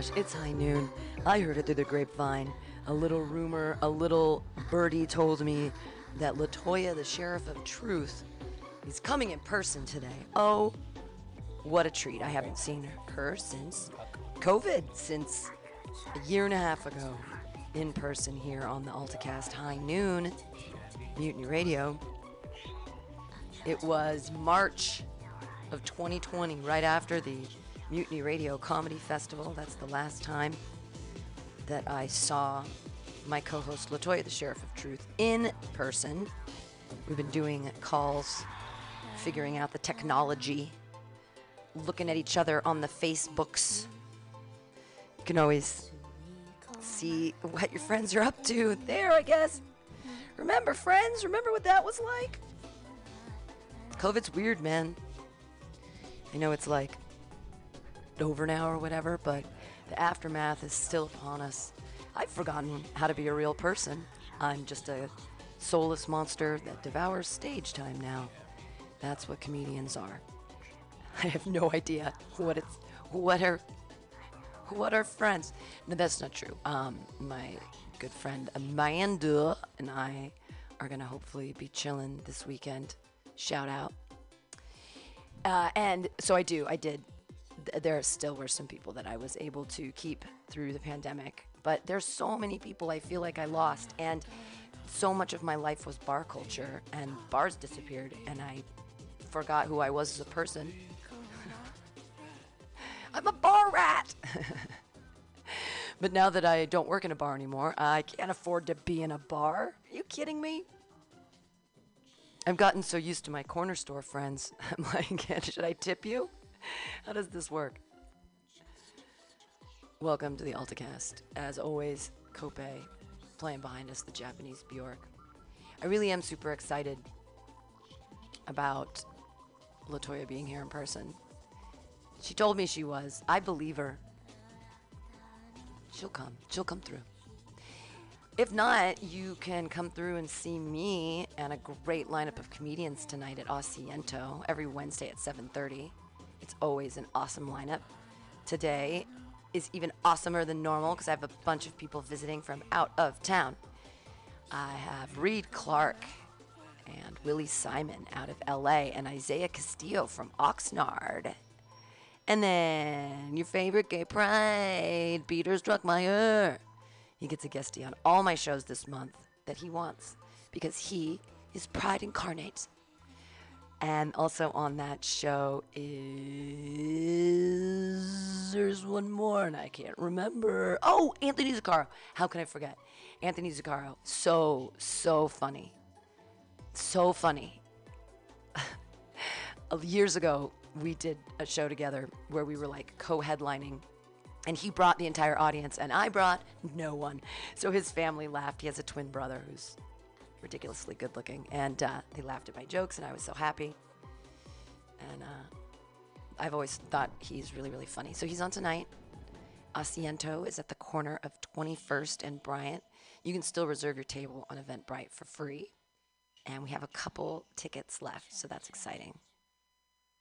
gosh, it's high noon. I heard it through the grapevine. A little rumor, a little birdie told me that Latoya, the sheriff of truth, is coming in person today. Oh, what a treat. I haven't seen her since COVID, since a year and a half ago, in person here on the AltaCast High Noon, Mutiny Radio. It was March of 2020, right after the Mutiny Radio Comedy Festival. That's the last time that I saw my co host Latoya, the Sheriff of Truth, in person. We've been doing calls, figuring out the technology, looking at each other on the Facebooks. You can always see what your friends are up to there, I guess. Remember, friends? Remember what that was like? COVID's weird, man. I know it's like over now or whatever, but the aftermath is still upon us. I've forgotten how to be a real person. I'm just a soulless monster that devours stage time now. That's what comedians are. I have no idea what it's what are what are friends. No, that's not true. Um, my good friend Amanda and I are gonna hopefully be chilling this weekend. Shout out. Uh, and so I do. I did. Th- There still were some people that I was able to keep through the pandemic, but there's so many people I feel like I lost, and so much of my life was bar culture, and bars disappeared, and I forgot who I was as a person. I'm a bar rat. but now that I don't work in a bar anymore, I can't afford to be in a bar. Are you kidding me? I've gotten so used to my corner store friends. I'm like, should I tip you? How does this work? Welcome to the AltaCast. As always, Kope playing behind us, the Japanese Bjork. I really am super excited about Latoya being here in person. She told me she was. I believe her. She'll come. She'll come through. If not, you can come through and see me and a great lineup of comedians tonight at Asiento every Wednesday at 7:30. It's always an awesome lineup. Today is even awesomer than normal because I have a bunch of people visiting from out of town. I have Reed Clark and Willie Simon out of LA and Isaiah Castillo from Oxnard. And then your favorite gay pride, Peter Struckmeyer. He gets a guestie on all my shows this month that he wants because he is pride incarnate. And also on that show is there's one more and I can't remember. Oh, Anthony Zuccaro. How can I forget? Anthony Zuccaro. So so funny. So funny. Years ago, we did a show together where we were like co-headlining and he brought the entire audience and i brought no one so his family laughed he has a twin brother who's ridiculously good looking and uh, they laughed at my jokes and i was so happy and uh, i've always thought he's really really funny so he's on tonight asiento is at the corner of 21st and bryant you can still reserve your table on eventbrite for free and we have a couple tickets left so that's exciting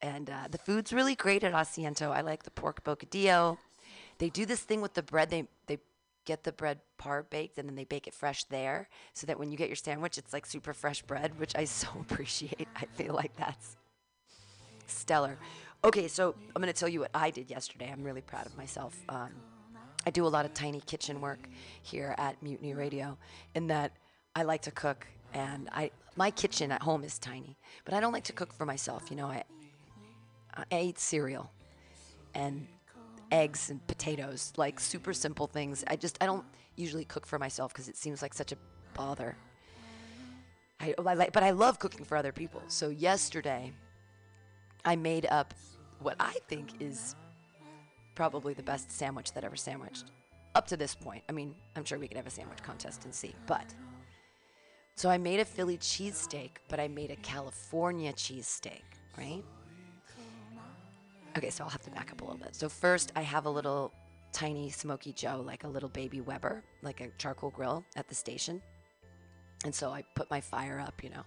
and uh, the food's really great at Asiento. I like the pork bocadillo. They do this thing with the bread. They they get the bread par baked and then they bake it fresh there, so that when you get your sandwich, it's like super fresh bread, which I so appreciate. I feel like that's stellar. Okay, so I'm gonna tell you what I did yesterday. I'm really proud of myself. Um, I do a lot of tiny kitchen work here at Mutiny Radio, in that I like to cook, and I my kitchen at home is tiny, but I don't like to cook for myself. You know, I I eat cereal and eggs and potatoes, like super simple things. I just I don't usually cook for myself because it seems like such a bother. I, I like, but I love cooking for other people. So yesterday, I made up what I think is probably the best sandwich that ever sandwiched up to this point. I mean, I'm sure we could have a sandwich contest and see, but. So I made a Philly cheesesteak, but I made a California cheesesteak, right? Okay, so I'll have to back up a little bit. So first, I have a little tiny Smoky Joe, like a little baby Weber, like a charcoal grill at the station. And so I put my fire up, you know.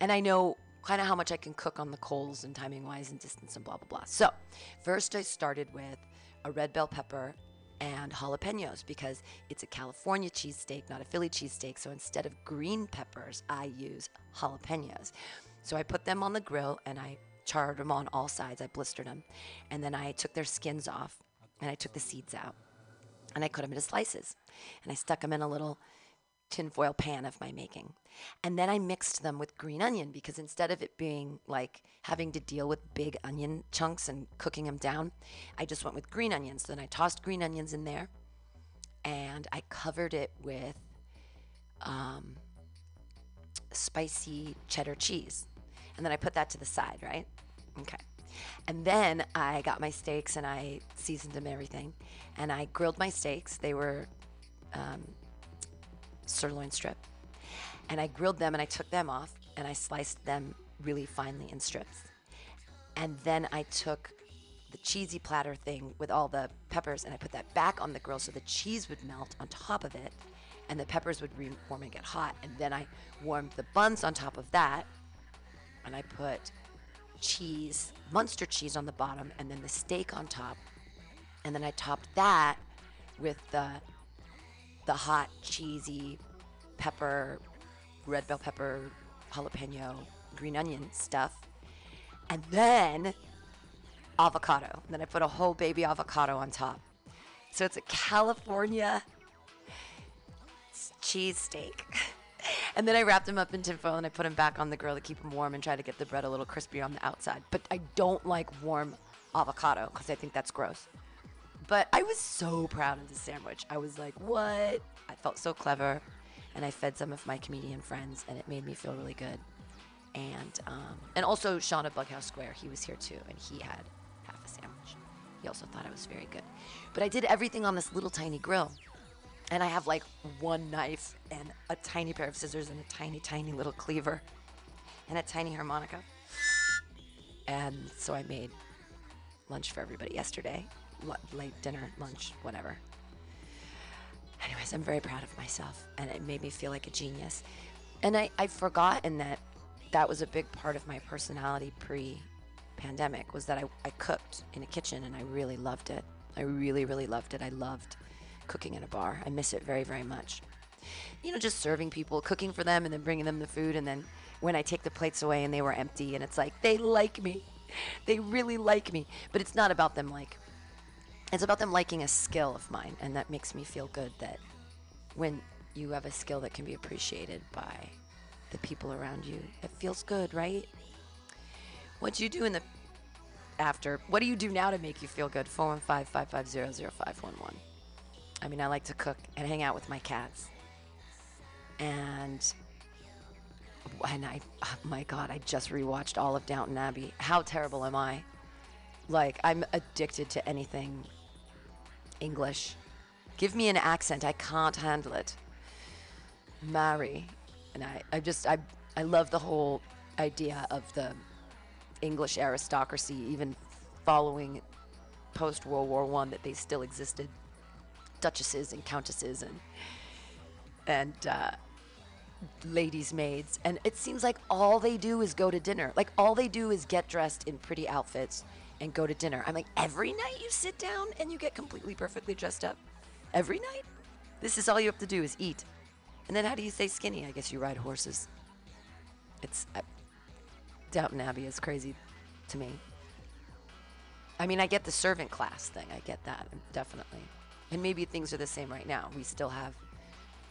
And I know kind of how much I can cook on the coals and timing wise and distance and blah, blah, blah. So first I started with a red bell pepper and jalapenos because it's a California cheesesteak, not a Philly cheesesteak. So instead of green peppers, I use jalapenos. So I put them on the grill and I charred them on all sides. I blistered them. And then I took their skins off and I took the seeds out and I cut them into slices and I stuck them in a little tinfoil pan of my making. And then I mixed them with green onion because instead of it being like having to deal with big onion chunks and cooking them down, I just went with green onions. So Then I tossed green onions in there and I covered it with um, spicy cheddar cheese. And then I put that to the side, right? Okay. And then I got my steaks and I seasoned them everything. And I grilled my steaks. They were um, sirloin strip. And I grilled them and I took them off and I sliced them really finely in strips. And then I took the cheesy platter thing with all the peppers and I put that back on the grill so the cheese would melt on top of it and the peppers would re warm and get hot. And then I warmed the buns on top of that and I put cheese, Munster cheese on the bottom, and then the steak on top. And then I topped that with the the hot, cheesy pepper, red bell pepper, jalapeno, green onion stuff. And then avocado. And then I put a whole baby avocado on top. So it's a California cheese steak. and then I wrapped them up in tinfoil and I put them back on the grill to keep them warm and try to get the bread a little crispier on the outside. But I don't like warm avocado because I think that's gross. But I was so proud of the sandwich. I was like, what? I felt so clever. And I fed some of my comedian friends and it made me feel really good. And um, and also Sean at Bughouse Square, he was here too, and he had half a sandwich. He also thought I was very good. But I did everything on this little tiny grill. And I have like one knife and a tiny pair of scissors and a tiny, tiny little cleaver and a tiny harmonica. And so I made lunch for everybody yesterday, L- late dinner, lunch, whatever. Anyways, I'm very proud of myself and it made me feel like a genius. And I, I've forgotten that that was a big part of my personality pre pandemic was that I, I cooked in a kitchen and I really loved it. I really, really loved it. I loved cooking in a bar. I miss it very, very much. You know, just serving people, cooking for them, and then bringing them the food. And then when I take the plates away and they were empty, and it's like, they like me. They really like me. But it's not about them like, it's about them liking a skill of mine. And that makes me feel good that when you have a skill that can be appreciated by the people around you, it feels good, right? What do you do in the after? What do you do now to make you feel good? 415 550 0511. I mean, I like to cook and hang out with my cats. And and I, oh my God, I just rewatched all of Downton Abbey. How terrible am I? Like, I'm addicted to anything English. Give me an accent. I can't handle it. Marry. And I, I just, I, I love the whole idea of the English aristocracy, even following post World War One, that they still existed duchesses and countesses and and uh, ladies' maids, and it seems like all they do is go to dinner. Like all they do is get dressed in pretty outfits and go to dinner. I'm like, every night you sit down and you get completely perfectly dressed up. Every night, this is all you have to do is eat. And then how do you stay skinny? I guess you ride horses. It's uh, Downton Abbey is crazy to me. I mean, I get the servant class thing. I get that definitely. And maybe things are the same right now. We still have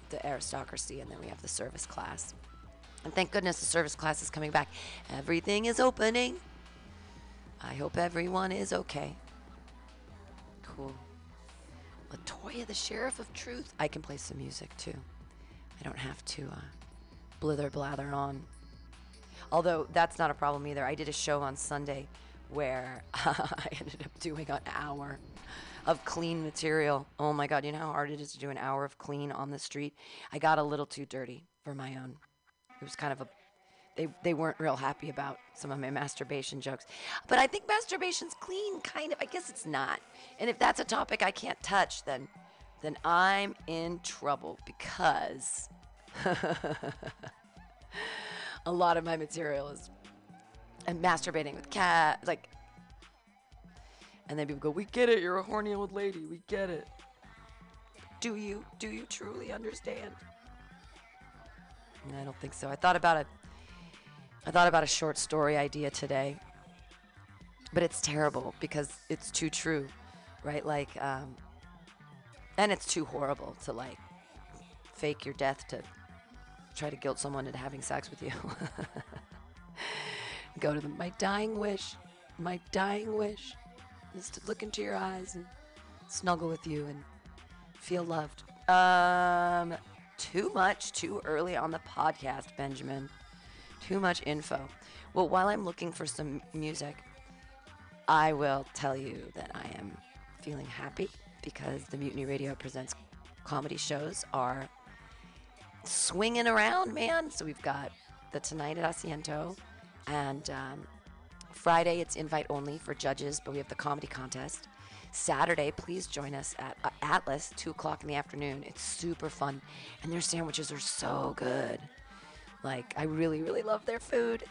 the aristocracy and then we have the service class. And thank goodness the service class is coming back. Everything is opening. I hope everyone is okay. Cool. Latoya, the Sheriff of Truth. I can play some music too. I don't have to uh, blither blather on. Although that's not a problem either. I did a show on Sunday where I ended up doing an hour of clean material. Oh my God, you know how hard it is to do an hour of clean on the street? I got a little too dirty for my own. It was kind of a they, they weren't real happy about some of my masturbation jokes. But I think masturbation's clean, kind of. I guess it's not. And if that's a topic I can't touch, then then I'm in trouble because a lot of my material is and masturbating with cats, like and then people go we get it you're a horny old lady we get it. Do you do you truly understand? I don't think so. I thought about it i thought about a short story idea today. But it's terrible because it's too true right? Like um and it's too horrible to like fake your death to try to guilt someone into having sex with you. Go to them. My dying wish, my dying wish is to look into your eyes and snuggle with you and feel loved. Um, too much, too early on the podcast, Benjamin. Too much info. Well, while I'm looking for some music, I will tell you that I am feeling happy because the Mutiny Radio Presents comedy shows are swinging around, man. So we've got the Tonight at Asiento, and um, Friday, it's invite only for judges, but we have the comedy contest. Saturday, please join us at uh, Atlas, 2 o'clock in the afternoon. It's super fun, and their sandwiches are so good. Like, I really, really love their food,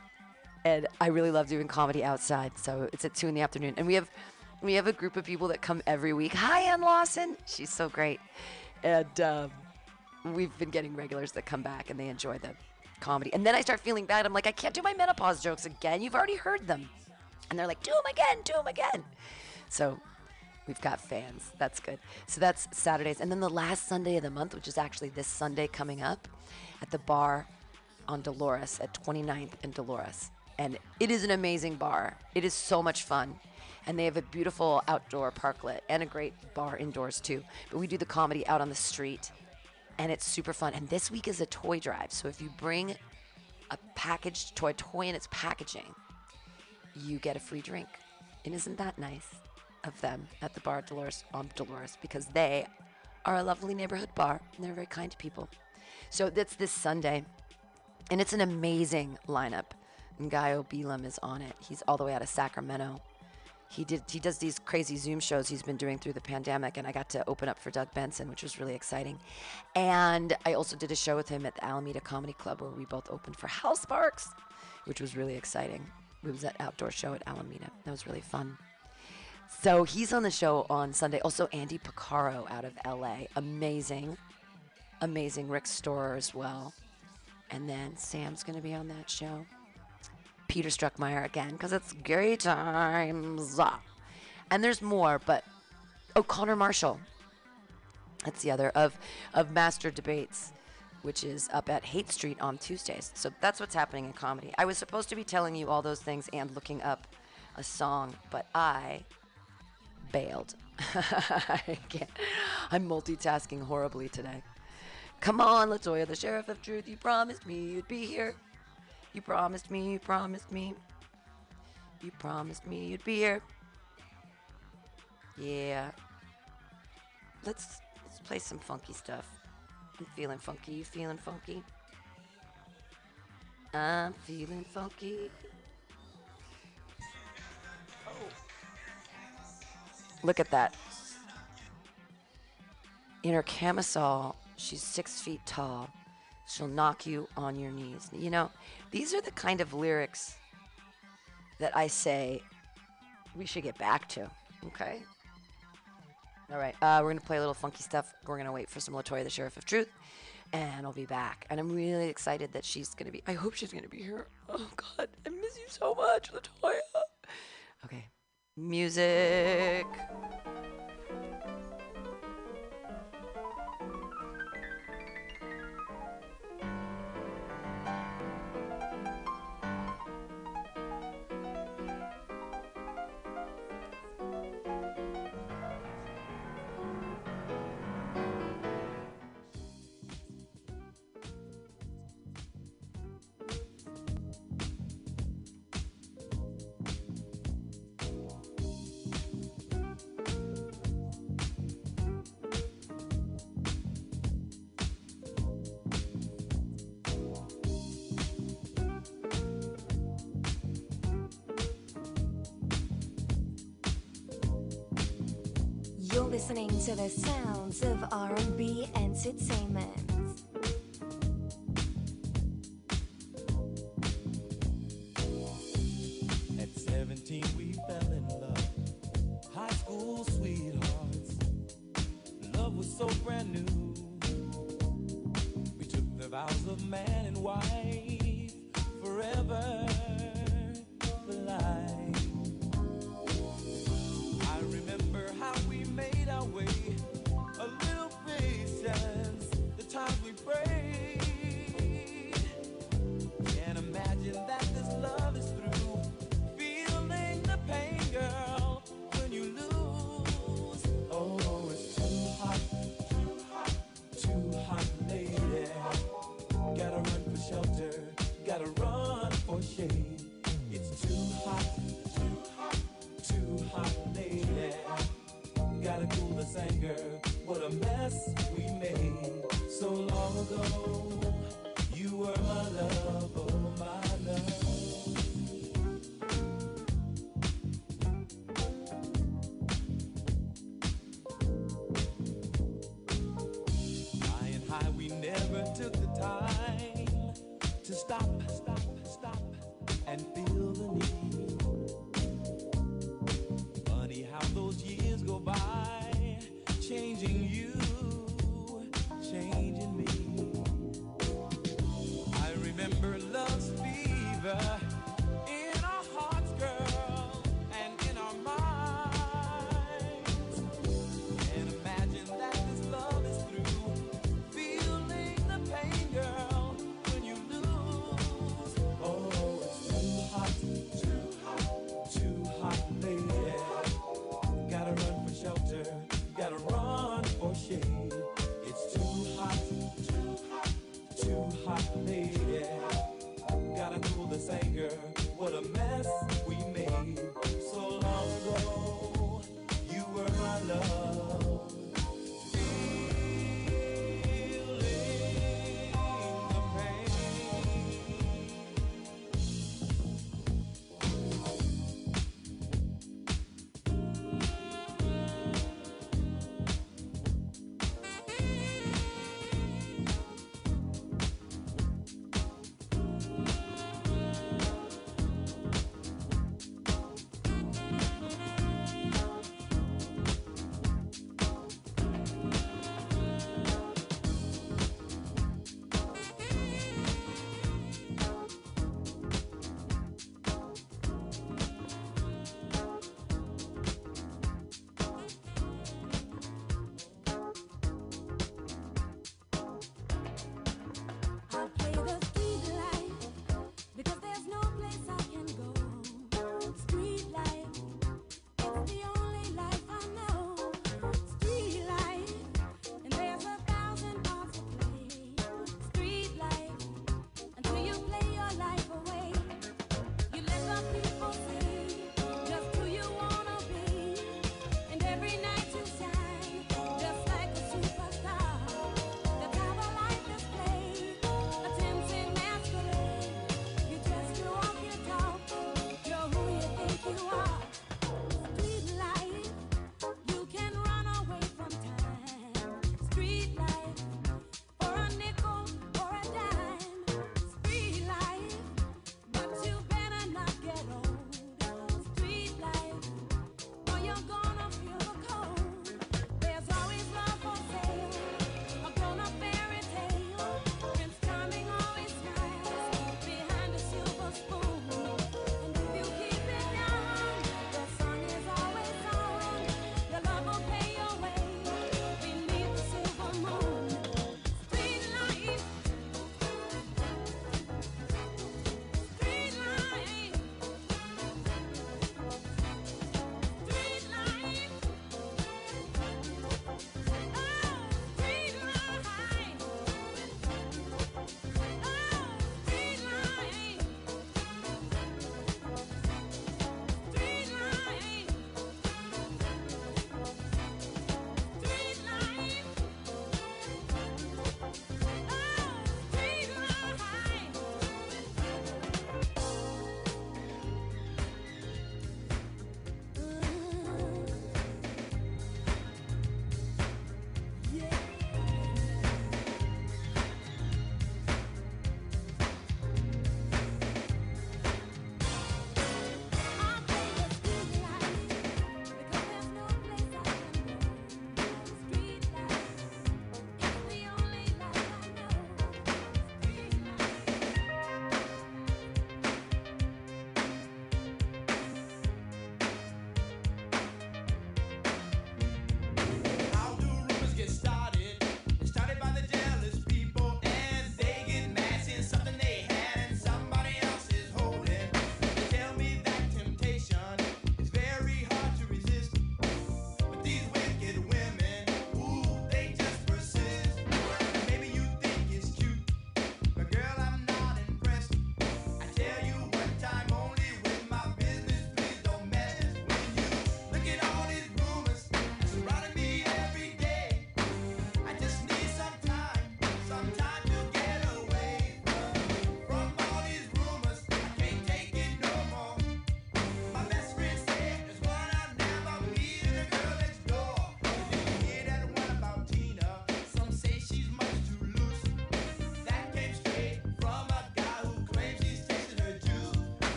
and I really love doing comedy outside. So it's at 2 in the afternoon. And we have. We have a group of people that come every week. Hi, Ann Lawson. She's so great. And um, we've been getting regulars that come back and they enjoy the comedy. And then I start feeling bad. I'm like, I can't do my menopause jokes again. You've already heard them. And they're like, do them again, do them again. So we've got fans. That's good. So that's Saturdays. And then the last Sunday of the month, which is actually this Sunday coming up at the bar on Dolores at 29th and Dolores. And it is an amazing bar. It is so much fun. And they have a beautiful outdoor parklet and a great bar indoors too. But we do the comedy out on the street and it's super fun. And this week is a toy drive. So if you bring a packaged toy, toy in its packaging, you get a free drink. And isn't that nice of them at the bar at Dolores on Dolores? Because they are a lovely neighborhood bar and they're very kind to people. So that's this Sunday. And it's an amazing lineup. And Guy Obelam is on it. He's all the way out of Sacramento he did he does these crazy zoom shows he's been doing through the pandemic and i got to open up for doug benson which was really exciting. And i also did a show with him at the alameda comedy club where we both opened for hal sparks which was really exciting. It was that outdoor show at alameda. That was really fun. So he's on the show on sunday. Also andy picaro out of la amazing amazing rick storer as well. And then sam's going to be on that show Peter Struckmeyer again because it's gay times. And there's more, but oh, Connor Marshall. That's the other of of Master Debates, which is up at Haight Street on Tuesdays. So that's what's happening in comedy. I was supposed to be telling you all those things and looking up a song, but I bailed. I can't. I'm multitasking horribly today. Come on, Latoya, the sheriff of truth. You promised me you'd be here. You promised me, you promised me. You promised me you'd be here. Yeah. Let's let's play some funky stuff. I'm feeling funky. You feeling funky? I'm feeling funky. Oh. Look at that. In her camisole, she's six feet tall. She'll knock you on your knees. You know, these are the kind of lyrics that I say we should get back to. Okay? All right. Uh, we're going to play a little funky stuff. We're going to wait for some Latoya, the Sheriff of Truth. And I'll be back. And I'm really excited that she's going to be. I hope she's going to be here. Oh, God. I miss you so much, Latoya. Okay. Music. You're listening to the sounds of R&B entertainment.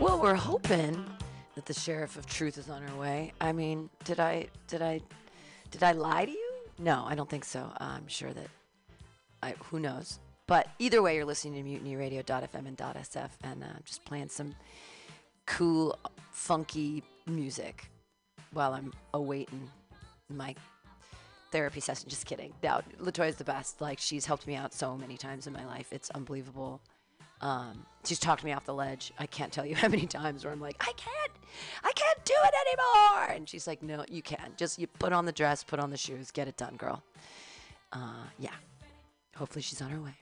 Well, we're hoping that the sheriff of truth is on her way. I mean, did I did I did I lie to you? No, I don't think so. I'm sure that I who knows. But either way, you're listening to MutinyRadio.fm and .sf, and uh, just playing some cool, funky music while I'm awaiting my therapy session. Just kidding. No, Latoya's the best. Like she's helped me out so many times in my life. It's unbelievable. Um, she's talked me off the ledge. I can't tell you how many times where I'm like, I can't, I can't do it anymore. And she's like, No, you can. Just you put on the dress, put on the shoes, get it done, girl. Uh, yeah. Hopefully she's on her way.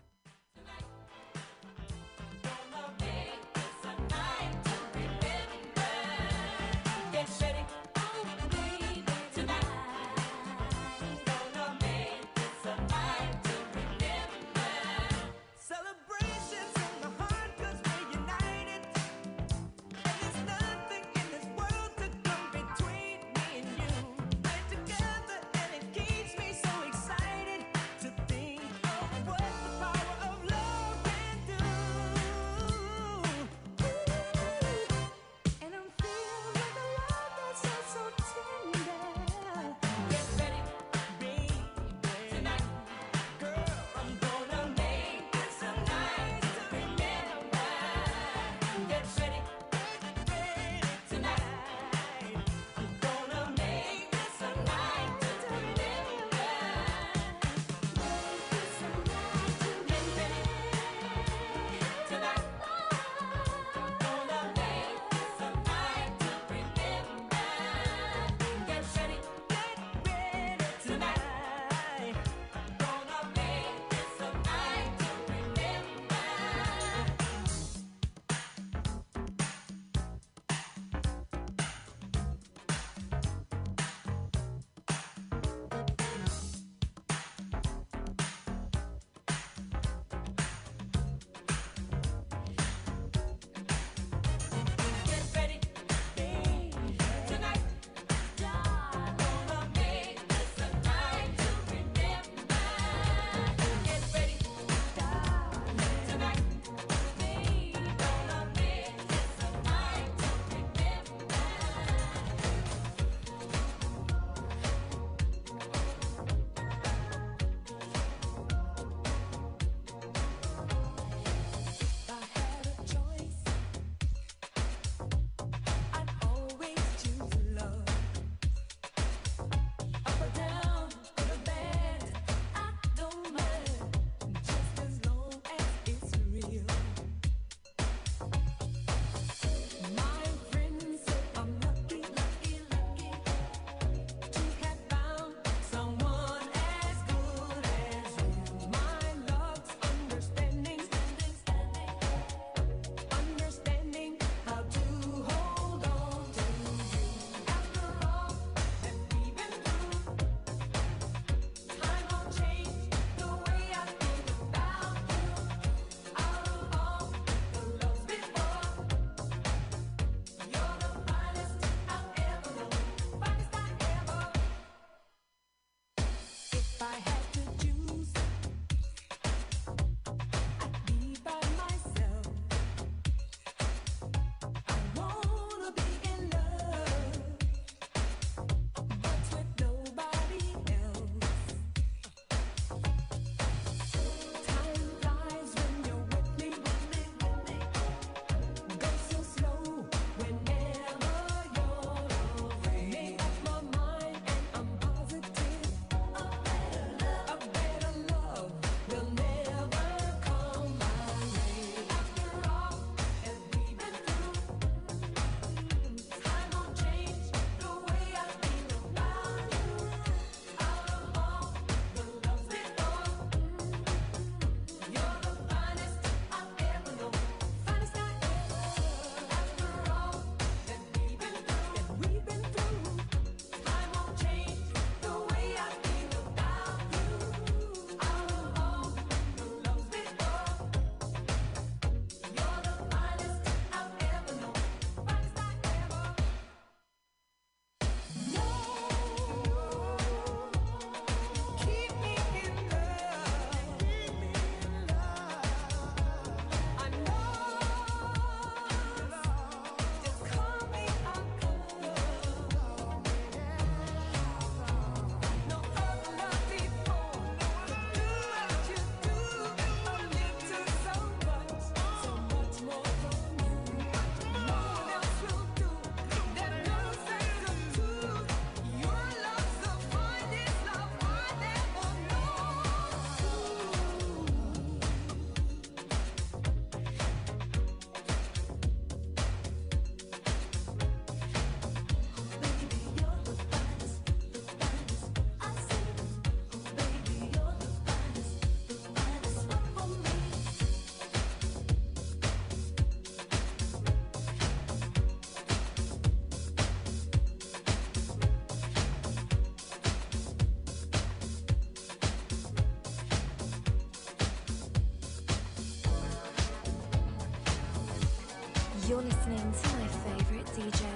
You're listening to my favorite DJ.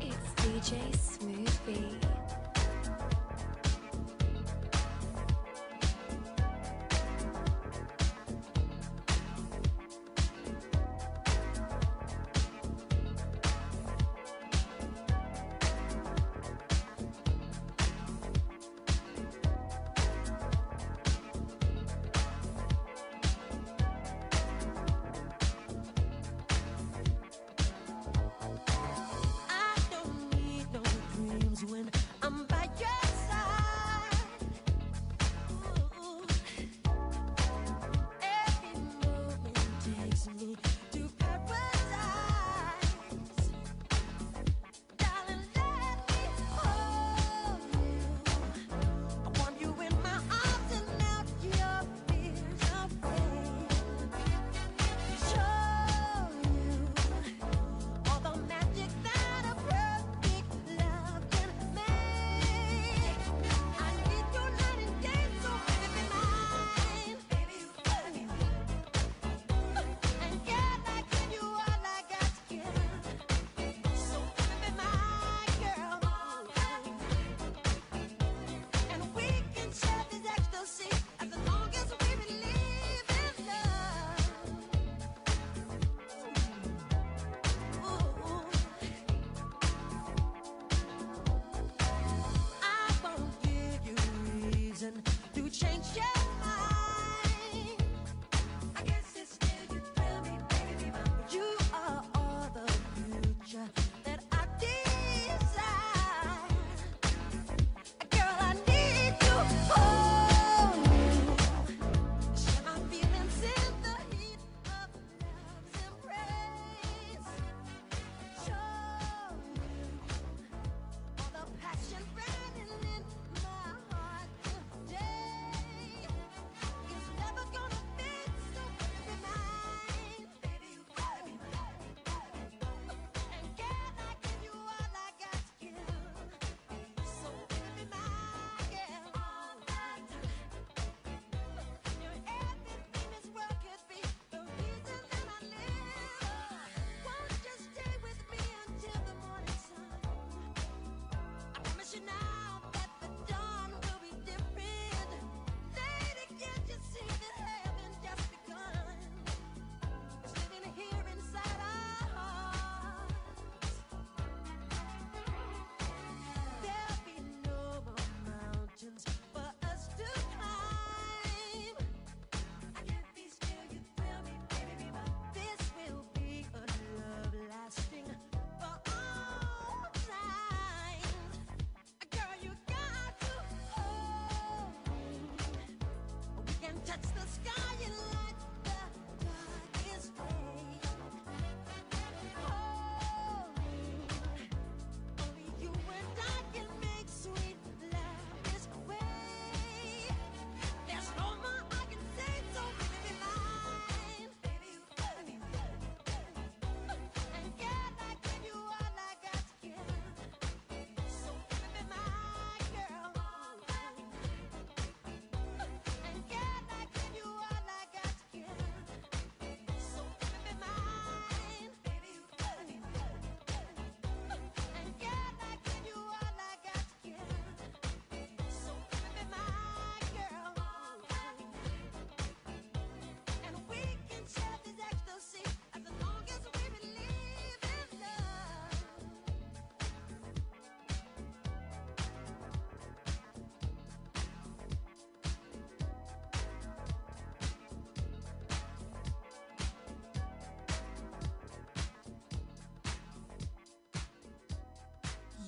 It's DJ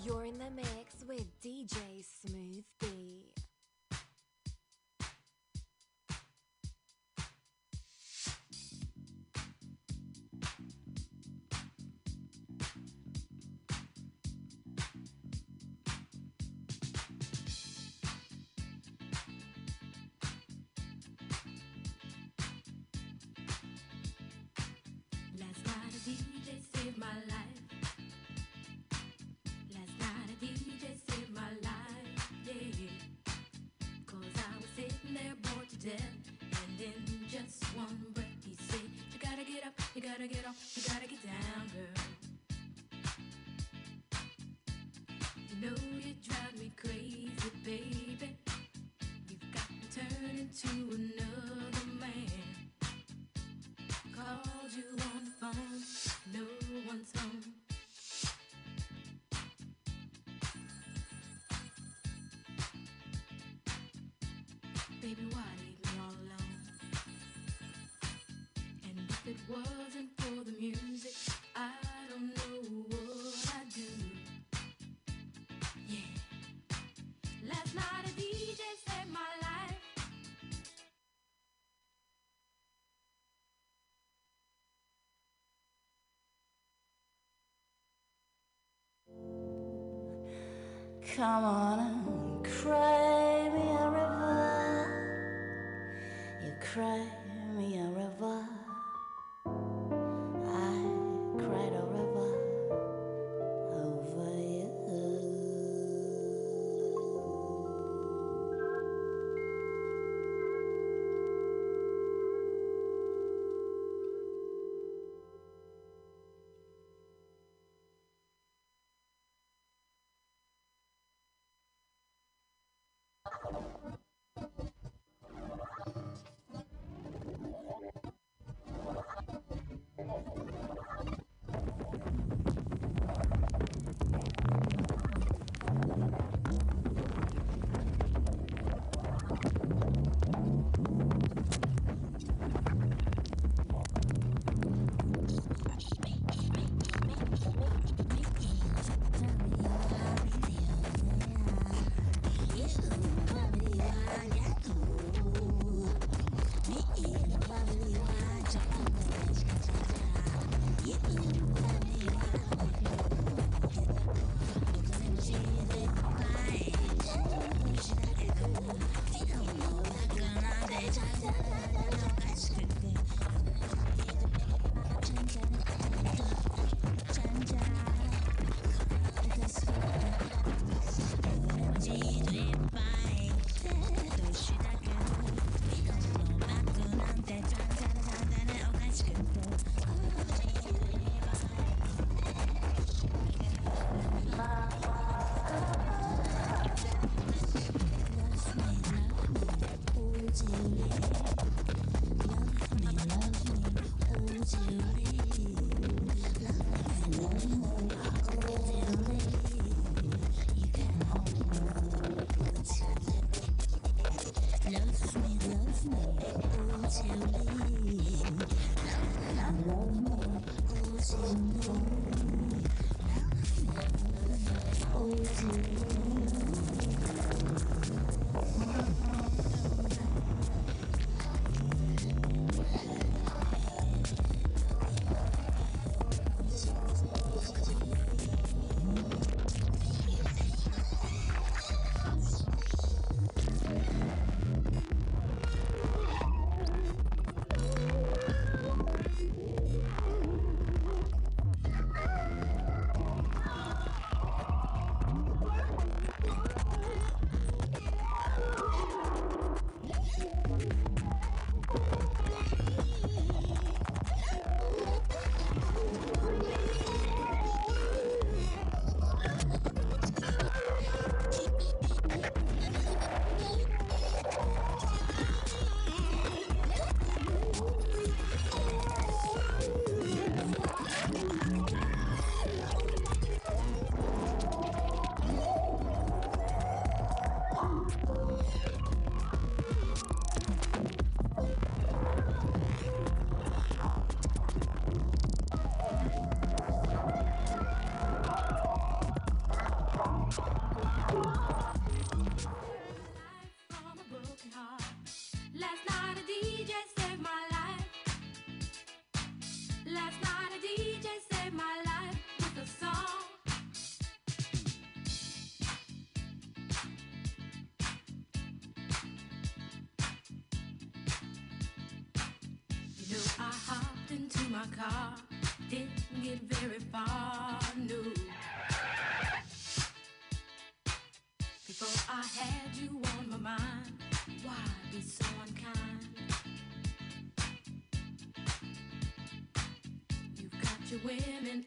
You're in the mix with DJ Smooth B. Last night DJ saved my life. Gotta get off, you gotta get down, girl. You know you drive me crazy, baby. You've got me turning to another man. Called you on the phone, no one's home. Baby, why leave me all alone? And if it wasn't Come on and cry me a river. You cry I hopped into my car, didn't get very far, no. Before I had you on my mind, why be so unkind? You've got your women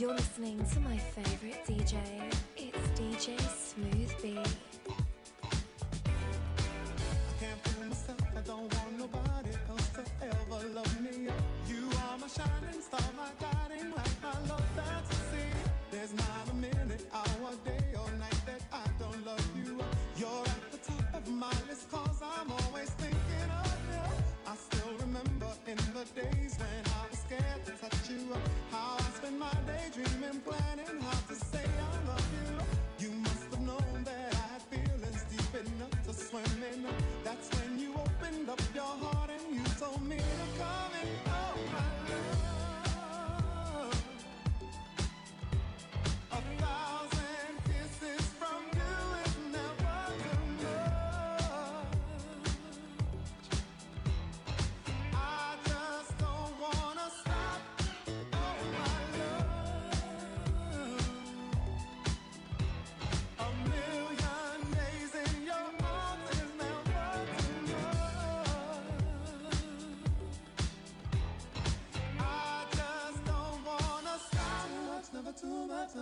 You're listening to my favorite DJ. It's DJ Smooth B.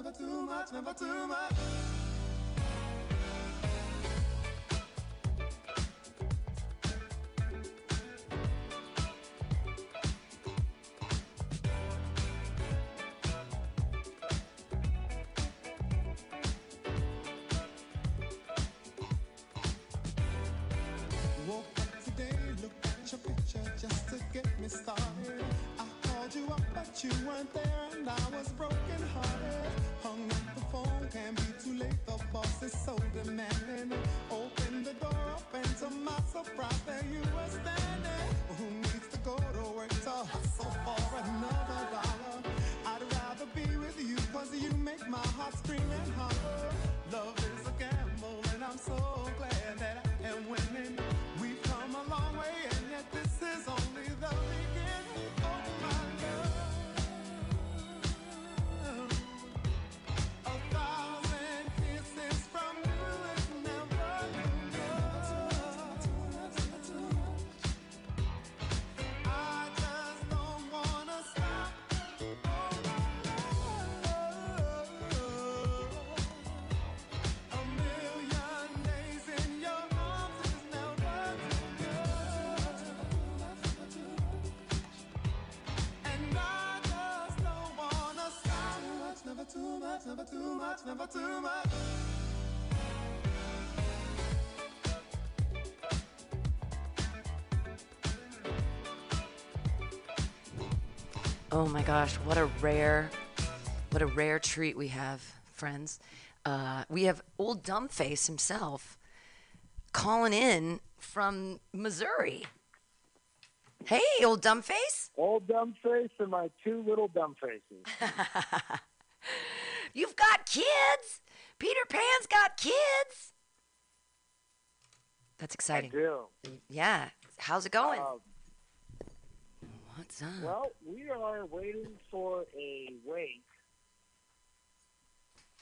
never too much, never too much. Woke up today, looked at your picture just to get me started. I called you up, but you weren't there, and I was broken never too much, never too much. Oh my gosh, what a rare, what a rare treat we have, friends. Uh, we have old Dumbface himself calling in from Missouri. Hey, old Dumbface. Old Dumbface and my two little dumb faces. You've got kids. Peter Pan's got kids. That's exciting. I do. Yeah. How's it going? Um, What's up? well, we are waiting for a wake,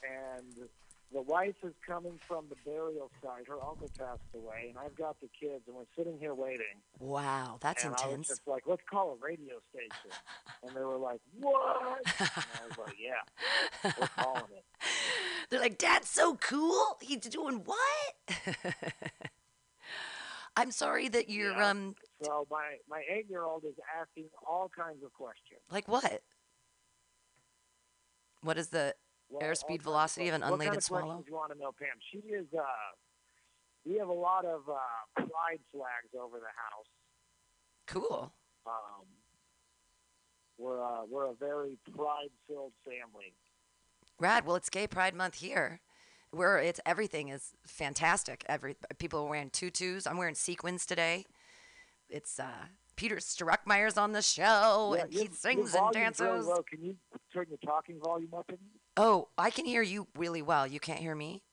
and the wife is coming from the burial site. Her uncle passed away, and I've got the kids, and we're sitting here waiting. wow, that's and I was intense. just like, let's call a radio station. and they were like, what? And I was like, yeah, we're calling it. They're like, Dad's so cool. He's doing what? I'm sorry that you're Yeah. um So my, my eight-year-old is asking all kinds of questions. like what? What is the Well, Airspeed velocity of an unladen what kind of swallow? you want to know, Pam? She is. Uh, we have a lot of uh, pride flags over the house. cool? Um, we're uh, we're a very pride-filled family. Rad. Well, it's Gay Pride Month here. Where it's everything is fantastic. Every people are wearing tutus. I'm wearing sequins today. It's uh Peter Struckmeyer's on the show Yeah, and your- he sings and volume's really dances. low. Can you turn your talking volume up? any? Oh, I can hear you really well. You can't hear me?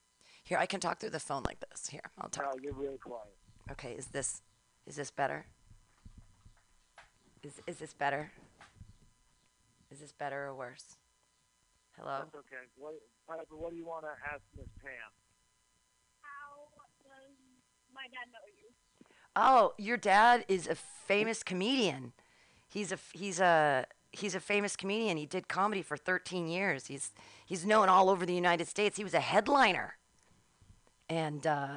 Here, I can talk through the phone like this. Here, I'll talk. No, you're really quiet. Okay, is this is this better? Is is this better? Is this better or worse? Hello? That's okay. What, Piper, what do you want to ask Miss Pam? How does my dad know you? Oh, your dad is a famous comedian. He's a he's a he's a famous comedian. He did comedy for 13 years. He's he's known all over the United States. He was a headliner, and uh,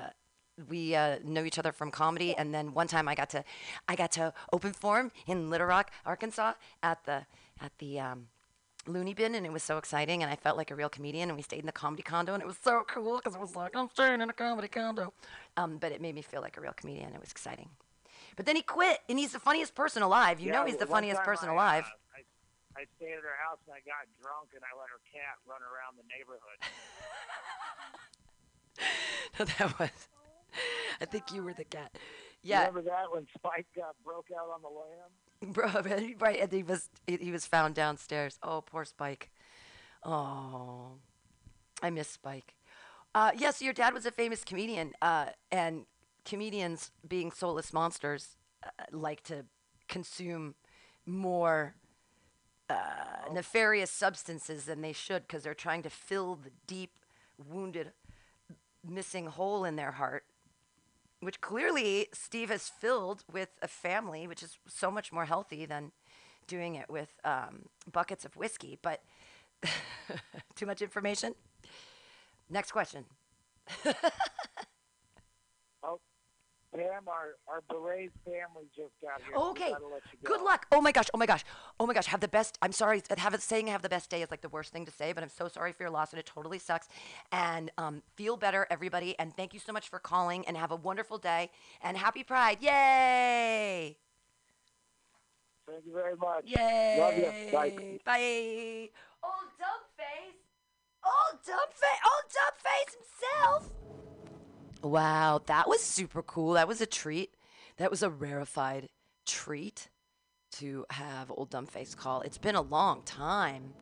we uh, know each other from comedy. And then one time I got to I got to open for him in Little Rock, Arkansas, at the at the um, Loony Bin, and it was so exciting. And I felt like a real comedian. And we stayed in the comedy condo, and it was so cool because it was like I'm staying in a comedy condo. Um, but it made me feel like a real comedian. It was exciting. But then he quit, and he's the funniest person alive. You Yeah, know he's the funniest person I, alive. Uh, I, stayed at her house and I got drunk and I let her cat run around the neighborhood. that was. I think you were the cat. Yeah, Remember that when Spike got broke out on the lam? bro. Right, and he was he, was found downstairs. Oh, poor Spike. Oh, I miss Spike. Uh, yes, your dad was a famous comedian, uh, and comedians, being soulless monsters, uh, like to consume more uh, nefarious substances than they should because they're trying to fill the deep, wounded, missing hole in their heart, which clearly Steve has filled with a family, which is so much more healthy than doing it with um, buckets of whiskey. But too much information. Next question. Pam, our, our Berets family just got here. so we Okay. gotta let you Good luck. Oh my gosh. Oh my gosh. Oh my gosh. Have the best. I'm sorry. Have it, saying have the best day is like the worst thing to say, but I'm so sorry for your loss and it totally sucks. And um, feel better, everybody. And thank you so much for calling. And have a wonderful day. And happy Pride. Yay! Thank you very much. Yay! Love you. Bye. Bye. Old Dumpface. Old Dumpface. Old Dumpface himself. Wow, that was super cool. That was a treat. That was a rarefied treat to have Old Dumbface call. It's been a long time.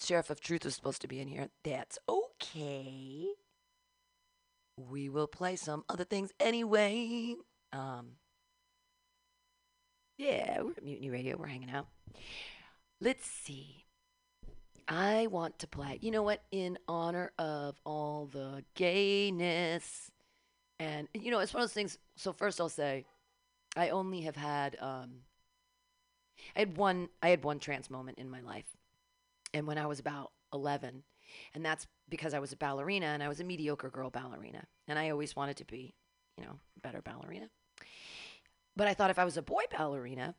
Sheriff of Truth was supposed to be in here. That's okay. We will play some other things anyway. Um, yeah, we're at Mutiny Radio. We're hanging out. Let's see. I want to play. You know what? In honor of all the gayness, and you know, it's one of those things. So first, I'll say, I only have had. Um, I had one. I had one trans moment in my life, and when I was about eleven, and that's because I was a ballerina and I was a mediocre girl ballerina, and I always wanted to be, you know, better ballerina. But I thought if I was a boy ballerina,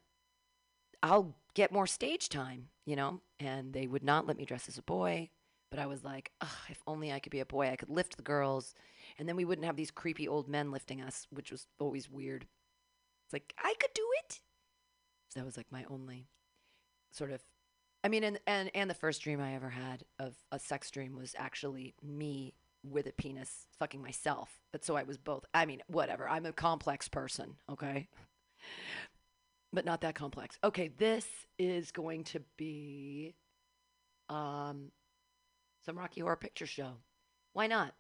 I'll get more stage time, you know? And they would not let me dress as a boy. But I was like, Ugh, if only I could be a boy, I could lift the girls. And then we wouldn't have these creepy old men lifting us, which was always weird. It's like, I could do it. So that was like my only sort of. I mean, and, and, and the first dream I ever had of a sex dream was actually me with a penis fucking myself. But so I was both. I mean, whatever. I'm a complex person, okay? But not that complex. Okay, this is going to be um some Rocky Horror Picture Show. Why not?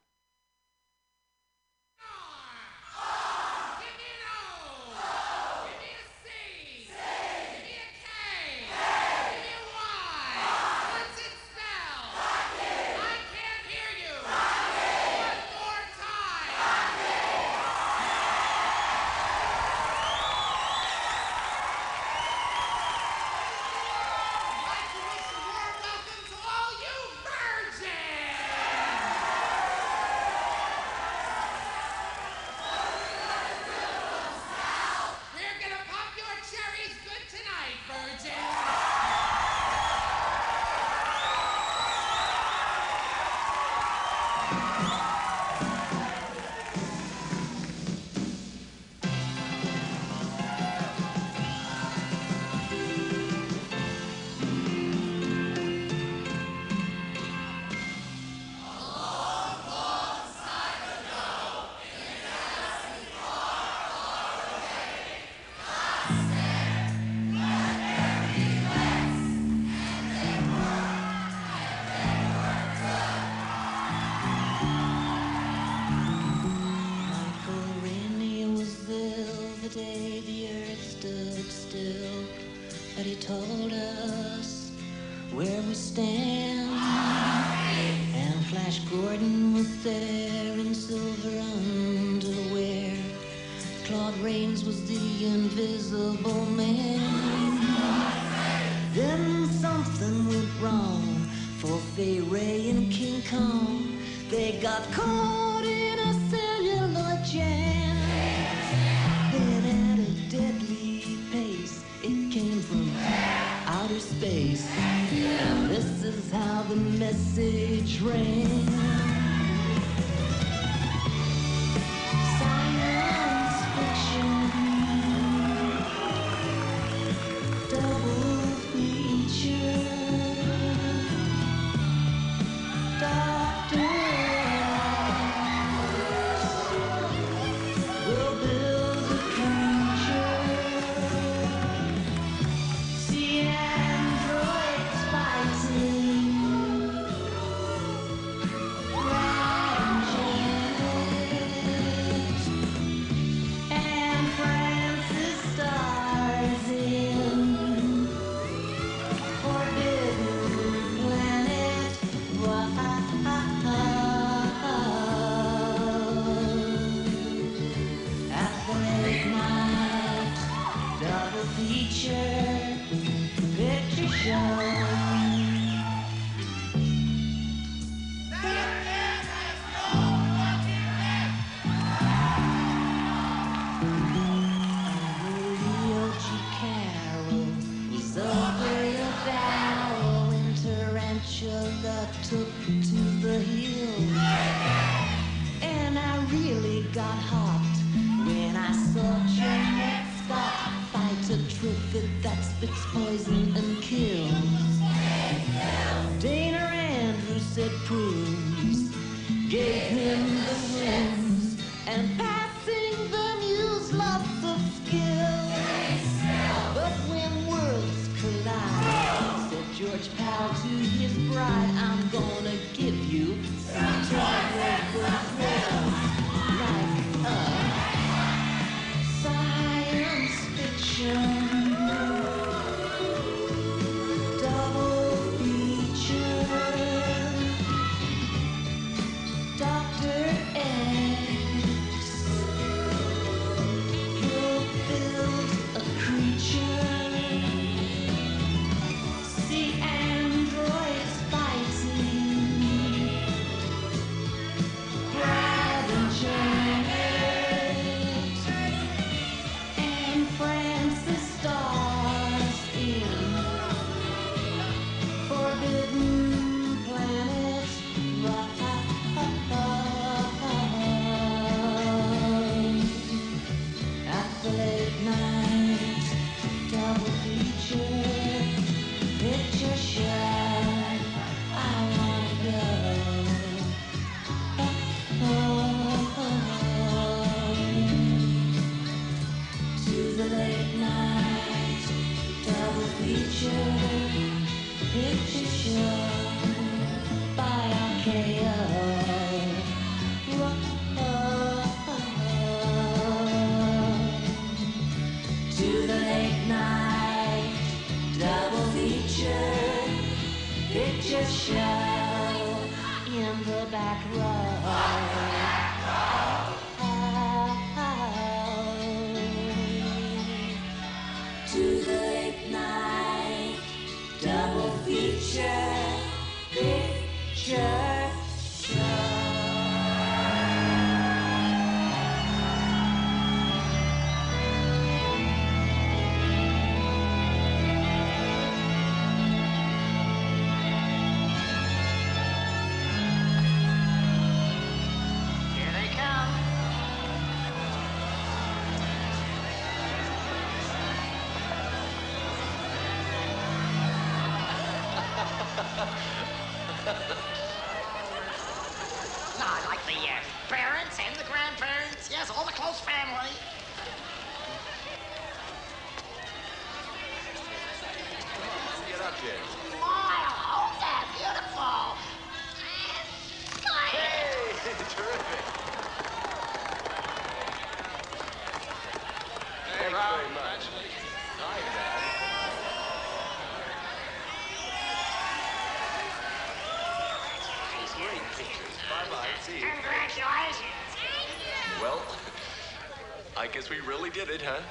Well, I guess we really did it, huh?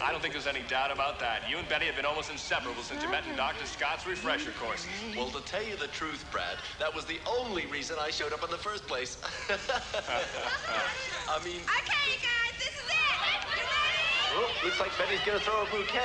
I don't think there's any doubt about that. You and Betty have been almost inseparable since you met in Dr. Scott's refresher courses. Well, to tell you the truth, Brad, that was the only reason I showed up in the first place. I mean, Okay, you guys, this is it. You ready? oh, looks like Betty's gonna throw a bouquet.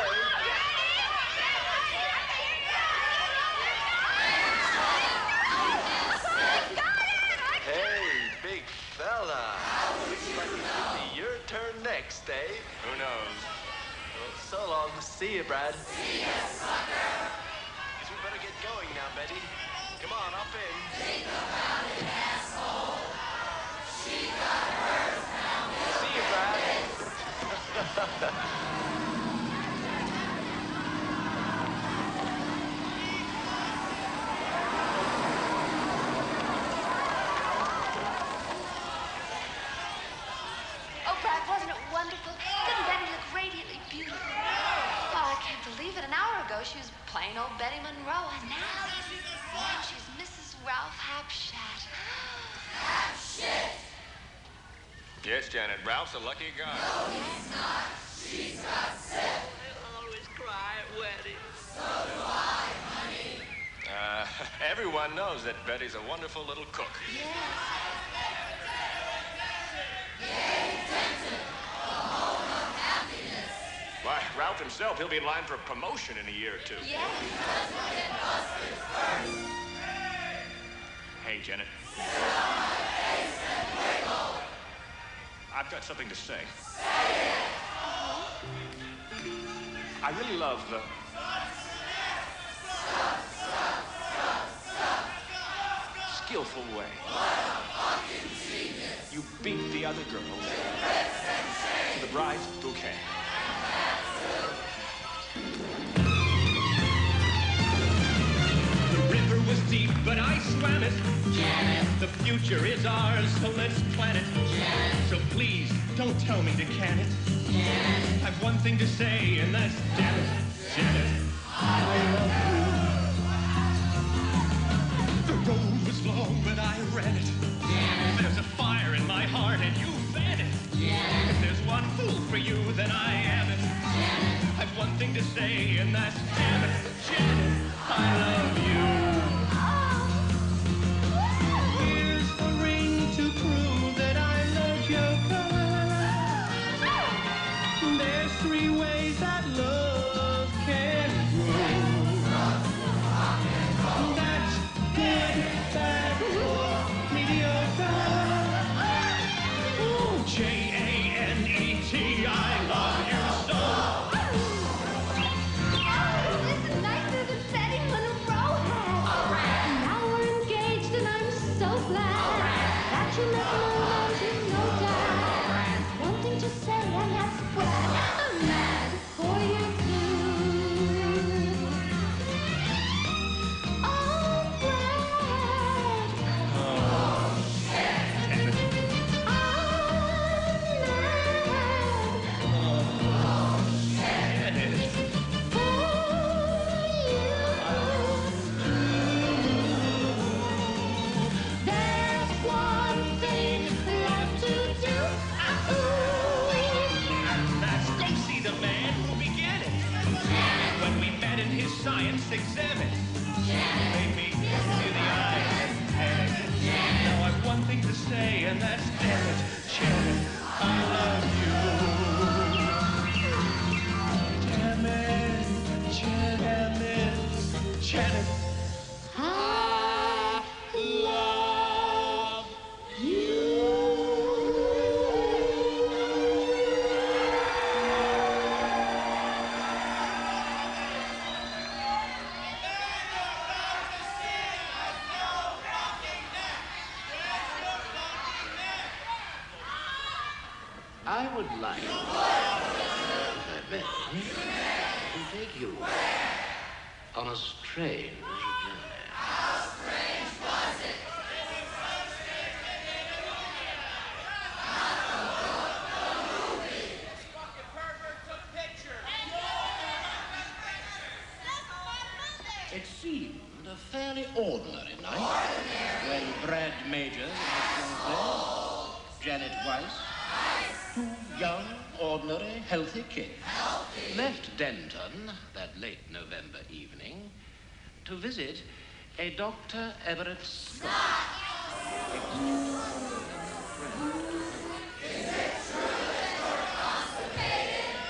See you, Brad. See ya, sucker. Guess we better get going now, Betty. Come on, up in. Think about it, asshole. She got hers, now See you, Brad. Oh, Brad, wasn't it wonderful? Didn't Betty look radiantly beautiful? Oh, I can't believe it. An hour ago, she was plain old Betty Monroe, and now, now she's Mrs. Ralph Hapshat. Yes, Janet. Ralph's a lucky guy. No, he's not. She's not sick. I always cry at weddings. So do I, honey. Uh, everyone knows that Betty's a wonderful little cook. Why, Ralph himself, he'll be in line for a promotion in a year or two. Yes. Hey, Janet. I've got something to say. Say it. I really love the. Skillful way. You beat the other girls the bride's bouquet. The river was deep, but I swam it. The future is ours, so let's plan it. So please, don't tell me to can it. I've one thing to say, and that's damn it, Janet. I love you. The road was long, but I ran it. There's a fire in my heart, and you it. If there's one fool for you, then I am it. I've one thing to say, and that's damn it, Janet. I love you. Say, and that's damn it, Janet, I love would like, to take you. On a strange to visit a Dr. Everett Scott.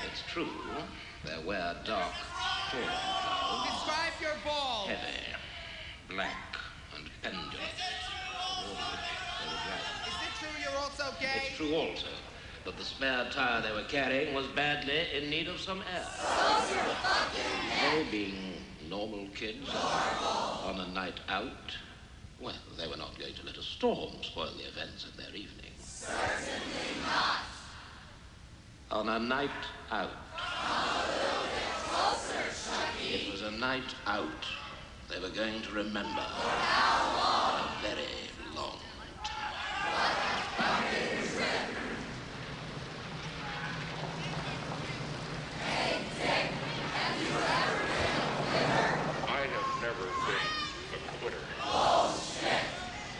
It's true, there were dark Describe your ball. heavy, black, and pendulous. Toward which they were driving. Is it true you're also gay? It's true also that the spare tire they were carrying was badly in need of some air. They being normal kids on a night out, well, they were not going to let a storm spoil the events of their evening. Certainly not. On a night out. It was a night out they were going to remember for a very long I have never been a quitter.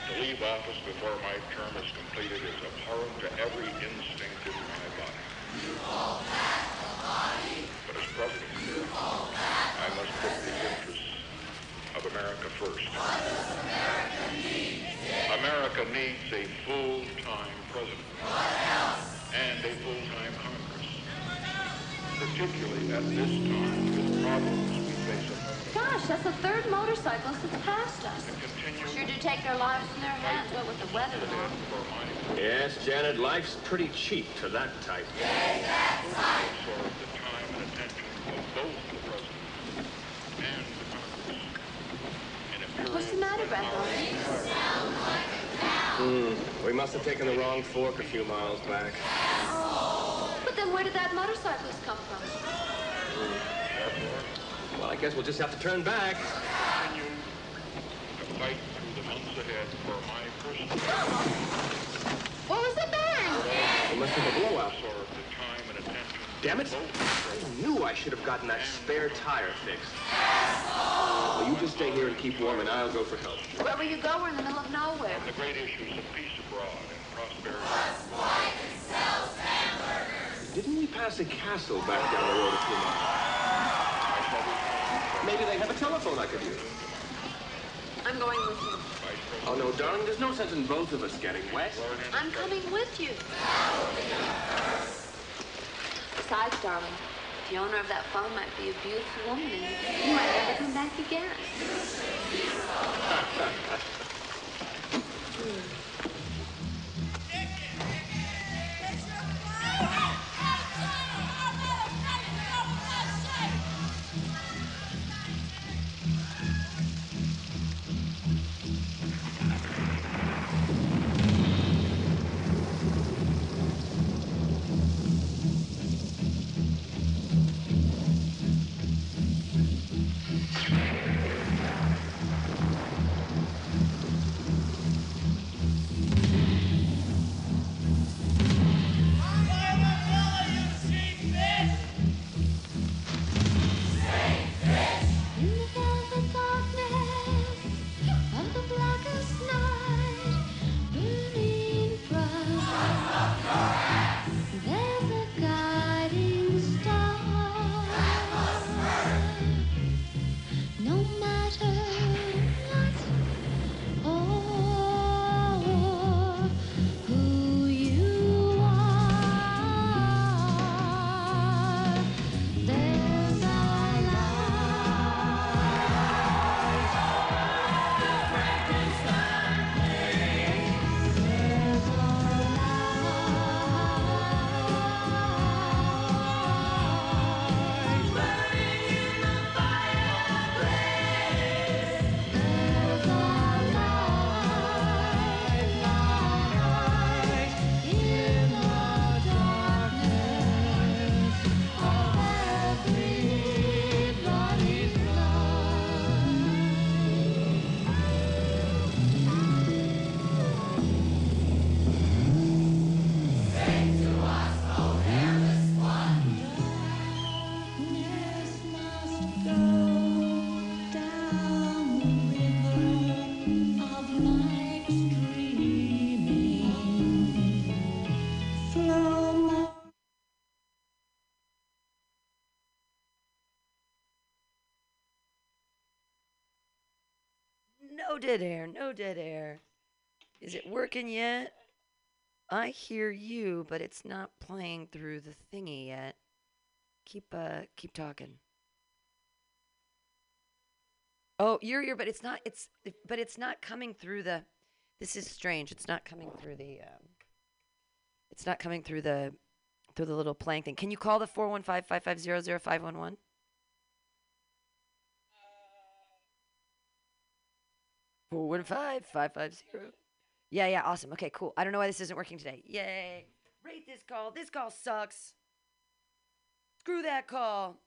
To leave office before my term is completed is abhorrent to every instinct in my body. But as president, I must put the interests of America first. America needs a full-time president and a full-time Congress, particularly at this time with problems we face at home. Gosh, that's the third motorcyclist that's passed us. Sure do take their lives in their hands, what with the weather and. Yes, Janet, life's pretty cheap to that type. absorb the time and attention of both the president and the Congress. And if you're What's the matter, Bethel? Hmm, we must have taken the wrong fork a few miles back. But then where did that motorcyclist come from? Well, I guess we'll just have to turn back. continue to fight through the months ahead for my personal What was the bang? We must have a blowout. absorb the time and attention Damn it! I knew I should have gotten that spare tire fixed. Well, you just stay here and keep warm, and I'll go for help. Where will you go? We're in the middle of nowhere. the great issues of peace abroad and prosperity. Pass a castle back down the road a few miles? Maybe they have a telephone I could use. I'm going with you. Oh, no, darling, there's no sense in both of us getting wet. I'm coming with you. Besides, darling, the owner of that phone might be a beautiful woman and you might never come back again. Hmm. dead air, no dead air. Is it working yet? I hear you, but it's not playing through the thingy yet. Keep uh keep talking. Oh, you're here, but it's not it's but it's not coming through the this is strange. It's not coming through the um it's not coming through the through the little playing thing. Can you call the 415-550-0511? 415 550. Yeah, yeah, awesome. Okay, cool. I don't know why this isn't working today. Yay. Rate this call. This call sucks. Screw that call.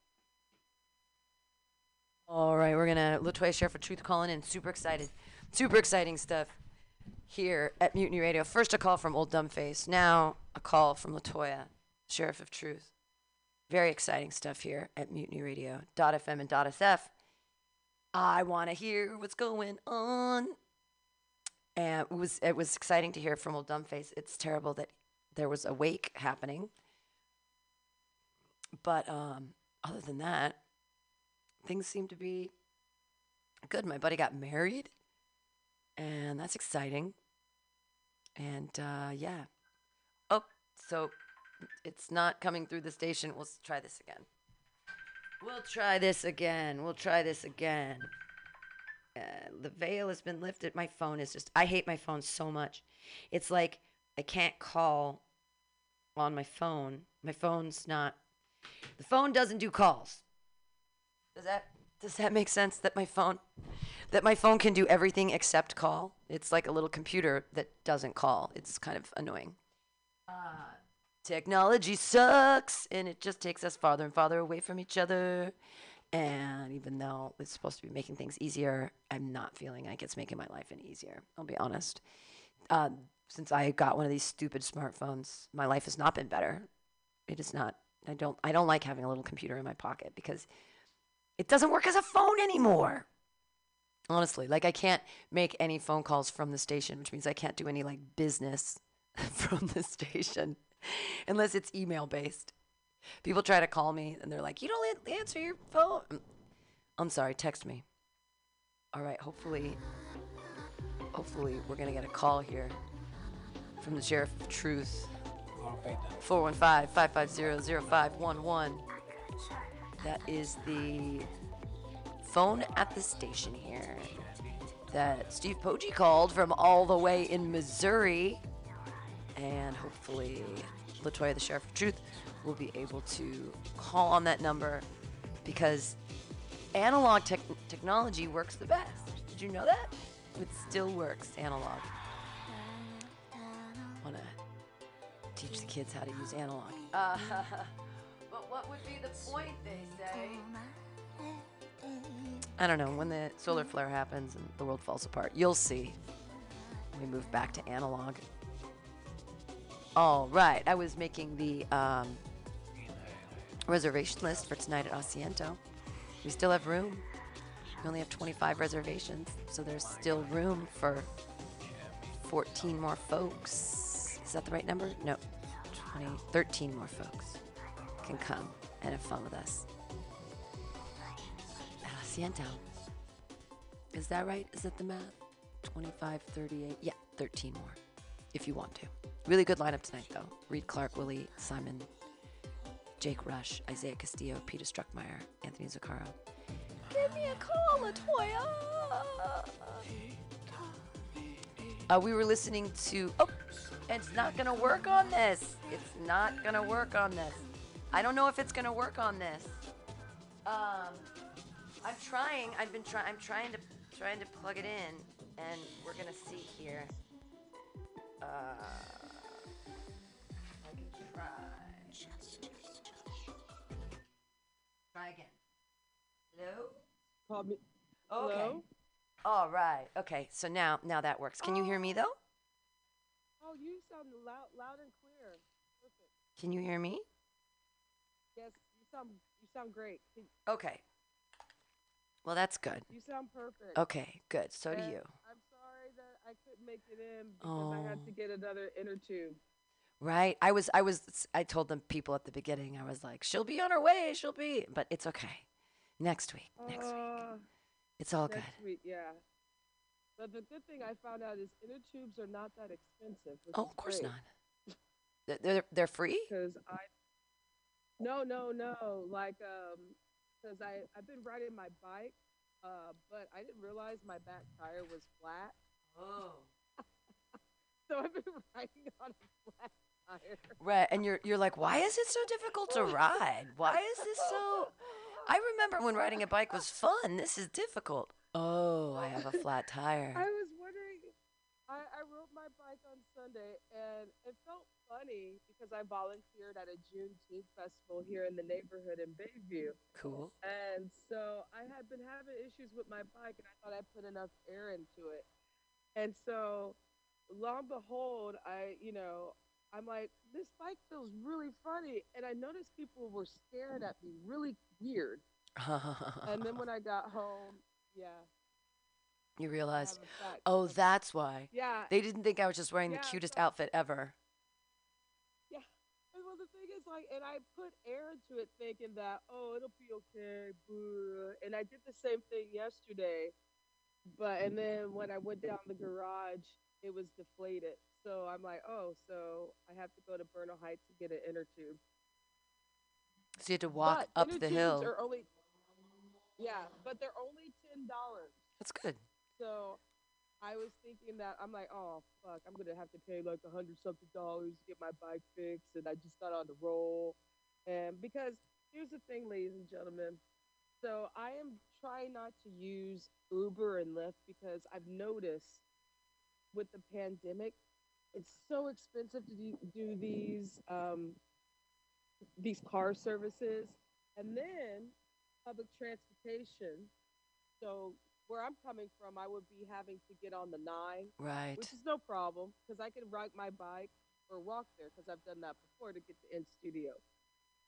All right, we're going to Latoya Sheriff for Truth calling in. Super excited. Super exciting stuff here at Mutiny Radio. First, a call from Old Dumbface. Now, a call from Latoya, Sheriff of Truth. Very exciting stuff here at Mutiny radio fm and .sf. I want to hear what's going on. And it was it was exciting to hear from Old Dumbface. It's terrible that there was a wake happening. But um, other than that, things seem to be good. My buddy got married, and that's exciting. And uh, yeah. Oh, so it's not coming through the station. We'll try this again. We'll try this again. We'll try this again. Uh, the veil has been lifted. My phone is just. I hate my phone so much. It's like I can't call on my phone. My phone's not. The phone doesn't do calls. Does that does that make sense? That my phone, that my phone can do everything except call. It's like a little computer that doesn't call. It's kind of annoying. Uh, technology sucks, and it just takes us farther and farther away from each other. And even though it's supposed to be making things easier, I'm not feeling like it's making my life any easier. I'll be honest. Um, since I got one of these stupid smartphones, my life has not been better. It is not. I don't. I don't like having a little computer in my pocket because it doesn't work as a phone anymore. Honestly, like I can't make any phone calls from the station, which means I can't do any like business from the station unless it's email based. People try to call me and they're like, "You don't answer your phone." I'm- I'm sorry, text me. All right, hopefully hopefully we're going to get a call here from the Sheriff of Truth. 415-550-0511. That is the phone at the station here that Steve Poggi called from all the way in Missouri. And hopefully, Latoya, the Sheriff of Truth, will be able to call on that number because analog tech- technology works the best. Did you know that? It still works analog. Want to teach the kids how to use analog. Uh, but what would be the point, they say? I don't know. When the solar flare happens and the world falls apart, you'll see. We move back to analog. All right. I was making the um, reservation list for tonight at Asiento. We still have room. We only have 25 reservations, so there's still room for 14 more folks. Is that the right number? No. 20, 13 more folks can come and have fun with us. At Asiento. Is that right? Is that the math? 25, 38. Yeah, 13 more if you want to. Really good lineup tonight, though. Reed Clark, Willie, Simon, Jake Rush, Isaiah Castillo, Peter Struckmeyer, Anthony Zuccaro. Give me a call, Latoya. Uh, we were listening to. Oh, it's not gonna work on this. It's not gonna work on this. I don't know if it's gonna work on this. Um, I'm trying. I've been trying. I'm trying to trying to plug it in, and we're gonna see here. Uh, I can try. Try again. Hello. Call me. Okay. Hello? All right. Okay. So now now that works. Can you hear me though? Oh, you sound loud, loud and clear. Perfect. Can you hear me? Yes, you sound you sound great. Okay. Well, that's good. You sound perfect. Okay, good. So do you. I'm sorry that I couldn't make it in because I had to Oh. get another inner tube. Right. I was I was I told them people at the beginning. I was like, "She'll be on her way. She'll be." But it's okay. Next week. Next week. Uh, It's all good. next week, yeah. But the good thing I found out is inner tubes are not that expensive. Oh, of course great. not. They're they're, they're free. Because I, no, no, no. Like, um, because I I've been riding my bike, uh, but I didn't realize my back tire was flat. Oh. so I've been riding on a flat tire. Right, and you're you're like, why is it so difficult to oh. ride? Why is this so? I remember when riding a bike was fun. This is difficult. Oh, I have a flat tire. I was wondering. I, I rode my bike on Sunday, and it felt funny because I volunteered at a Juneteenth festival here in the neighborhood in Bayview. Cool. And so I had been having issues with my bike, and I thought I put enough air into it. And so, lo and behold, I, you know, I'm like, this bike feels really funny. And I noticed people were staring at me really weird. and then when I got home, yeah. you realized, have a fat oh, that's why. Yeah. They didn't think I was just wearing the Yeah, cutest outfit ever. Yeah. And well, the thing is, like, and I put air into it thinking that, oh, it'll be okay. Boo. And I did the same thing yesterday. But, and mm-hmm. then when I went down the garage, it was deflated. So I'm like, oh, so I have to go to Bernal Heights to get an inner tube. So you had to walk But up the hill. Are only, yeah, but they're only $10. That's good. So I was thinking that I'm like, oh fuck, I'm gonna have to pay like a hundred something dollars to get my bike fixed, and I just got on the roll. And because here's the thing, ladies and gentlemen, so I am trying not to use Uber and Lyft because I've noticed with the pandemic, it's so expensive to do, do these um, these car services, and then public transportation. So where I'm coming from, I would be having to get on the nine, Right. Which is no problem because I can ride my bike or walk there because I've done that before to get to in studio.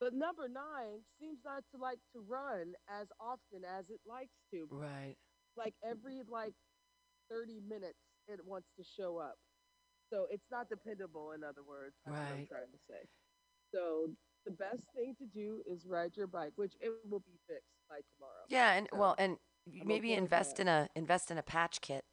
But number nine seems not to like to run as often as it likes to. Right. Like every like 30 minutes, it wants to show up. So it's not dependable. In other words, that's what I'm trying to say. So the best thing to do is ride your bike, which it will be fixed by tomorrow. Yeah, and So well, and I'm maybe invest in a invest in a patch kit.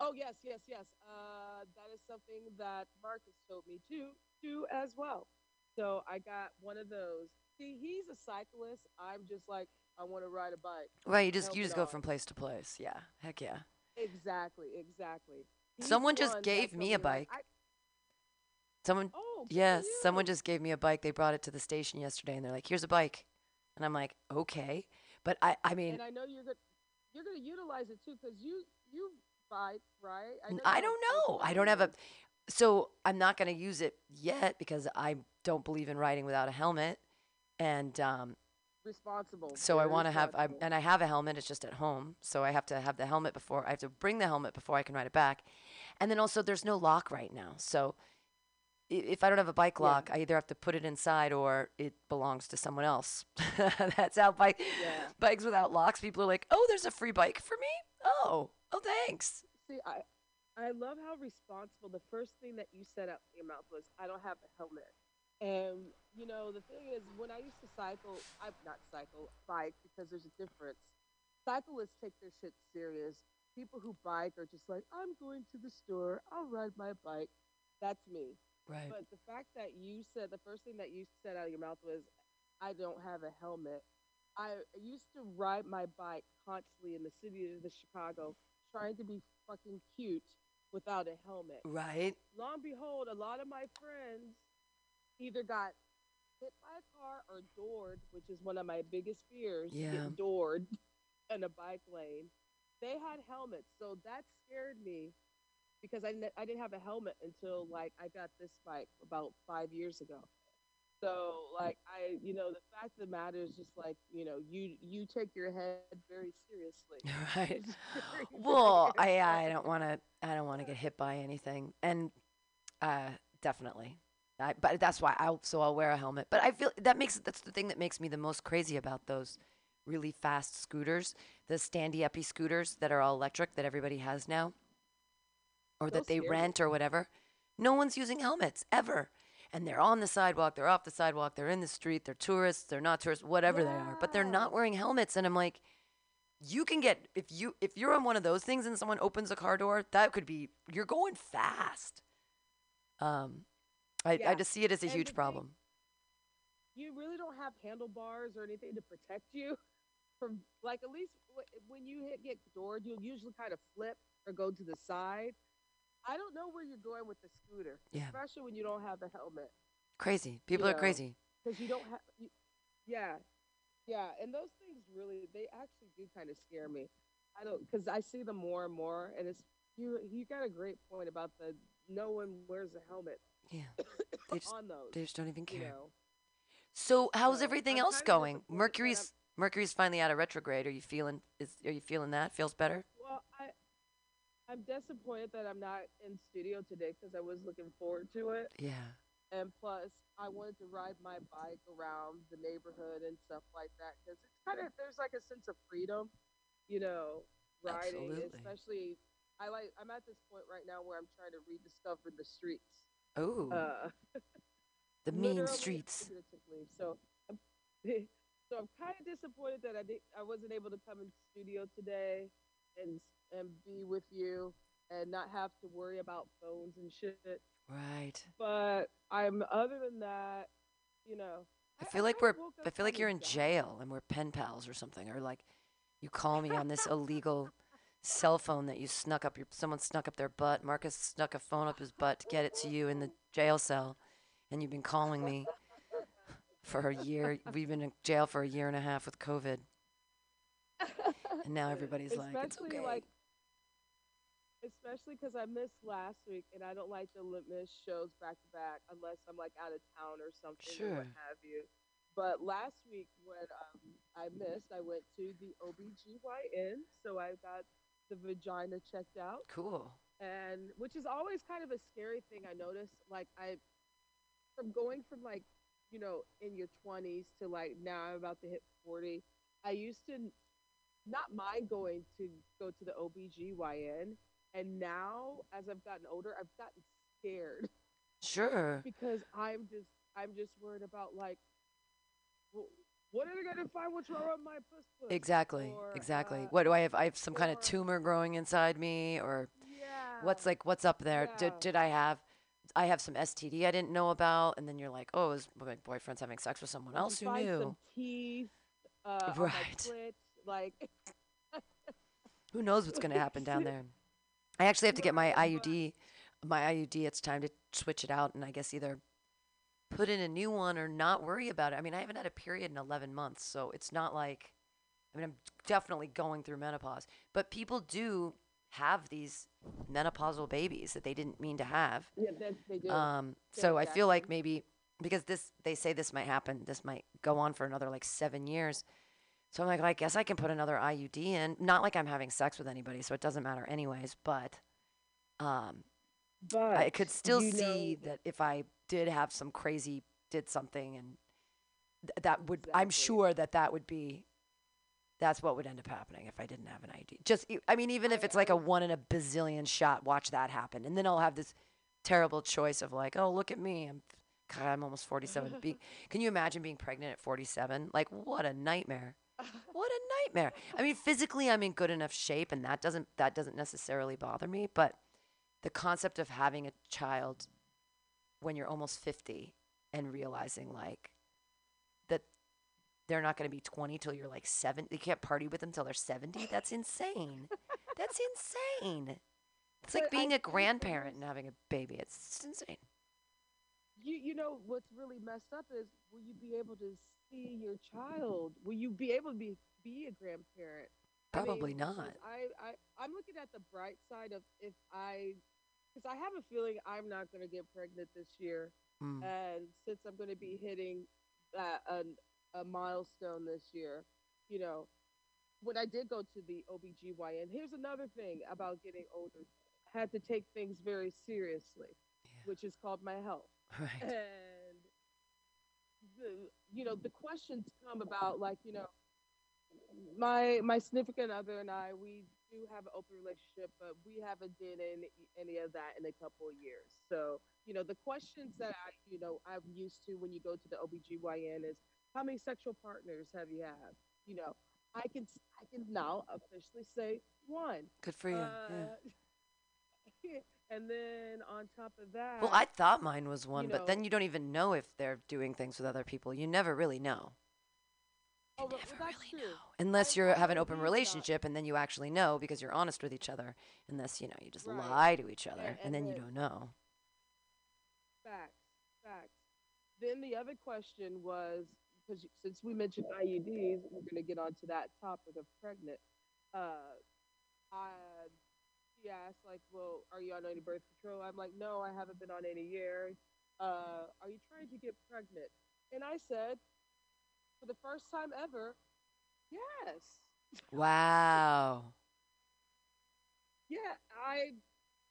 Oh yes, yes, yes. Uh, that is something that Marcus told me to do as well. So I got one of those. See, he's a cyclist. I'm just like, I want to ride a bike. Right, you just you just go on. from place to place. Yeah, heck yeah. Exactly, exactly. He's Someone just gave me a bike. I- Someone, Oh, yes, someone just gave me a bike. They brought it to the station yesterday, and they're like, "Here's a bike," and I'm like, "Okay," but I, I mean, and I know you're gonna you're gonna utilize it too because you you bike right. Know I don't know. I don't have a. So I'm not going to use it yet because I don't believe in riding without a helmet, and um, responsible. so I want to have. I, and I have a helmet. It's just at home, so I have to have the helmet before. I have to bring the helmet before I can ride it back, and then also there's no lock right now. So if I don't have a bike Yeah. lock, I either have to put it inside or it belongs to someone else. That's how bike Yeah. bikes without locks. People are like, "Oh, there's a free bike for me." Oh, oh, thanks. See, I I love how responsible. The first thing that you said out of your mouth was, "I don't have a helmet." And you know, the thing is, when I used to cycle, I'm not cycle, bike because there's a difference. Cyclists take their shit serious. People who bike are just like, "I'm going to the store. I'll ride my bike." That's me. Right. But the fact that you said the first thing that you said out of your mouth was, "I don't have a helmet." I used to ride my bike constantly in the city of the Chicago, trying to be fucking cute without a helmet. Right. Lo and behold, a lot of my friends either got hit by a car or doored, which is one of my biggest fears. Yeah. Doored in a bike lane. They had helmets, so that scared me because I, I didn't have a helmet until like I got this bike about five years ago. So like I, you know, the fact of the matter is just like you know, you you take your head very seriously. Right. Very, Well, very I I don't want to I don't want to get hit by anything, and uh, definitely. I, but that's why I'll so I'll wear a helmet. But I feel that makes that's the thing that makes me the most crazy about those really fast scooters, the standy uppy scooters that are all electric that everybody has now, or Those that they scare me. rent or whatever. No one's using helmets ever. And they're on the sidewalk, they're off the sidewalk, they're in the street, they're tourists, they're not tourists, whatever they are, but they're not wearing helmets. And I'm like, you can get if you if you're on one of those things and someone opens a car door, that could be you're going fast. Um, I, I just see it as a and huge the thing- problem. you really don't have handlebars or anything to protect you from like at least w- when you hit get doored you'll usually kind of flip or go to the side i don't know where you're going with the scooter Yeah. especially when you don't have a helmet Crazy. People are crazy. because you don't have you, yeah yeah and those things really they actually do kind of scare me i don't because i see them more and more and it's you you got a great point about the no one wears a helmet Yeah. They just, on those they just don't even you care. know So how's So, everything I'm else going? Mercury's Mercury's finally out of retrograde. Are you feeling is are you feeling that? Feels better? Well, I I'm disappointed that I'm not in studio today because I was looking forward to it. Yeah. And plus, I wanted to ride my bike around the neighborhood and stuff like that because it's kind of there's like a sense of freedom, you know, riding. Absolutely. Especially, I like I'm at this point right now where I'm trying to rediscover the streets. Oh. Uh, the mean streets. So, I'm, so I'm kind of disappointed that I did I wasn't able to come in studio today and and be with you and not have to worry about phones and shit. Right. But I'm other than that, you know. I feel like we're I feel like you're in jail and we're pen pals or something or like you call me on this illegal cell phone that you snuck up your someone snuck up their butt. Marcus snuck a phone up his butt to get it to you in the jail cell and you've been calling me for a year. We've been in jail for a year and a half with COVID. And now everybody's like it's Especially, okay. like especially because I missed last week and I don't like to miss shows back to back unless I'm like out of town or something or what have you. But last week when um, I missed, I went to the OBGYN, so I got the vagina checked out. Cool. And which is always kind of a scary thing I notice. Like I from going from like, you know, in your twenties to like now I'm about to hit forty, I used to not mind going to go to the OBGYN and now as I've gotten older I've gotten scared Sure. because I'm just I'm just worried about like "Wh- what are they gonna find what's wrong with my puss puss? Exactly. Or, exactly. uh, what do I have? I have some kind of tumor growing inside me, or yeah, what's like what's up there? Did Yeah. did I have? I have some STD I didn't know about, and then you're like, oh, is my boyfriend's having sex with someone else who knew? some teeth uh, Right. Like Who knows what's going to happen down there? I actually have to get my IUD. My IUD. It's time to switch it out, and I guess either put in a new one or not worry about it. I mean, I haven't had a period in 11 months, so it's not like. I mean, I'm definitely going through menopause, but people do have these menopausal babies that they didn't mean to have. yeah, they, they do. Um, Yeah, so I feel like maybe because this they say this might happen, this might go on for another like seven years. So I'm like, I guess I can put another IUD in. Not like I'm having sex with anybody, so it doesn't matter anyways. But um, but I could still see that if I did have some crazy did something, and th- that would I'm sure that that would be. That's what would end up happening if I didn't have an ID. Just, I mean, even if it's like a one in a bazillion shot, watch that happen, and then I'll have this terrible choice of like, oh, look at me, I'm, God, I'm almost 47. Be, can you imagine being pregnant at 47? Like, what a nightmare! What a nightmare! I mean, physically, I'm in good enough shape, and that doesn't that doesn't necessarily bother me, but the concept of having a child when you're almost 50 and realizing like that they're not going to be 20 till you're like 70 you can't party with them till they're 70 that's insane. That's insane. It's like But I being a grandparent and having a baby. It's, it's insane. You you know what's really messed up is will you be able to see your child? Will you be able to be be a grandparent? I mean, not. I, I I'm looking at the bright side of if I because I have a feeling I'm not going to get pregnant this year, Mm. and since I'm going to be hitting that a, a milestone this year, you know, when I did go to the OBGYN, here's another thing about getting older. I had to take things very seriously, which is called my health. Right. And the you know, the questions come about like, you know, my my significant other and I, we do have an open relationship, but we haven't did any any of that in a couple of years. So, you know, the questions that I, you know, I'm used to when you go to the OBGYN is how many sexual partners have you had? You know, I can I can now officially say one. Good for you. yeah. Uh, And then on top of that, Well, I thought mine was one, you but know- then you don't even know if they're doing things with other people. You never really know. oh, but, well, that's true. Unless you have an open relationship and then you actually know because you're honest with each other. Unless, you know, you just Right. lie to each other And- and, and then you don't know. Facts, facts. Then the other question was because since we mentioned IUDs, we're going to get onto that topic of pregnant. Uh, I, she asked like, "Well, are you on any birth control?" I'm like, "No, I haven't been on any year." Uh, are you trying to get pregnant? And I said, for the first time ever, yes. Wow. Yeah, I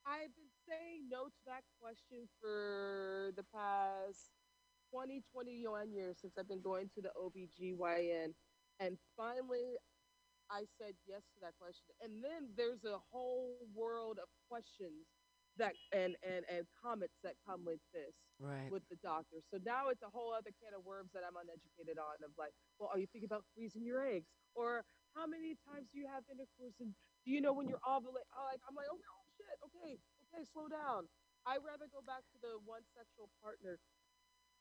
I've been saying no to that question for the past 20, 21 years since I've been going to the OBGYN. And finally, I said yes to that question. And then there's a whole world of questions that and, and, and comments that come with this Right. with the doctor. So now it's a whole other can of worms that I'm uneducated on of like, well, are you thinking about freezing your eggs? Or how many times do you have intercourse? And do you know when you're ovulating? Oh, like, I'm like, oh, oh shit, okay, okay, slow down. I'd rather go back to the one sexual partner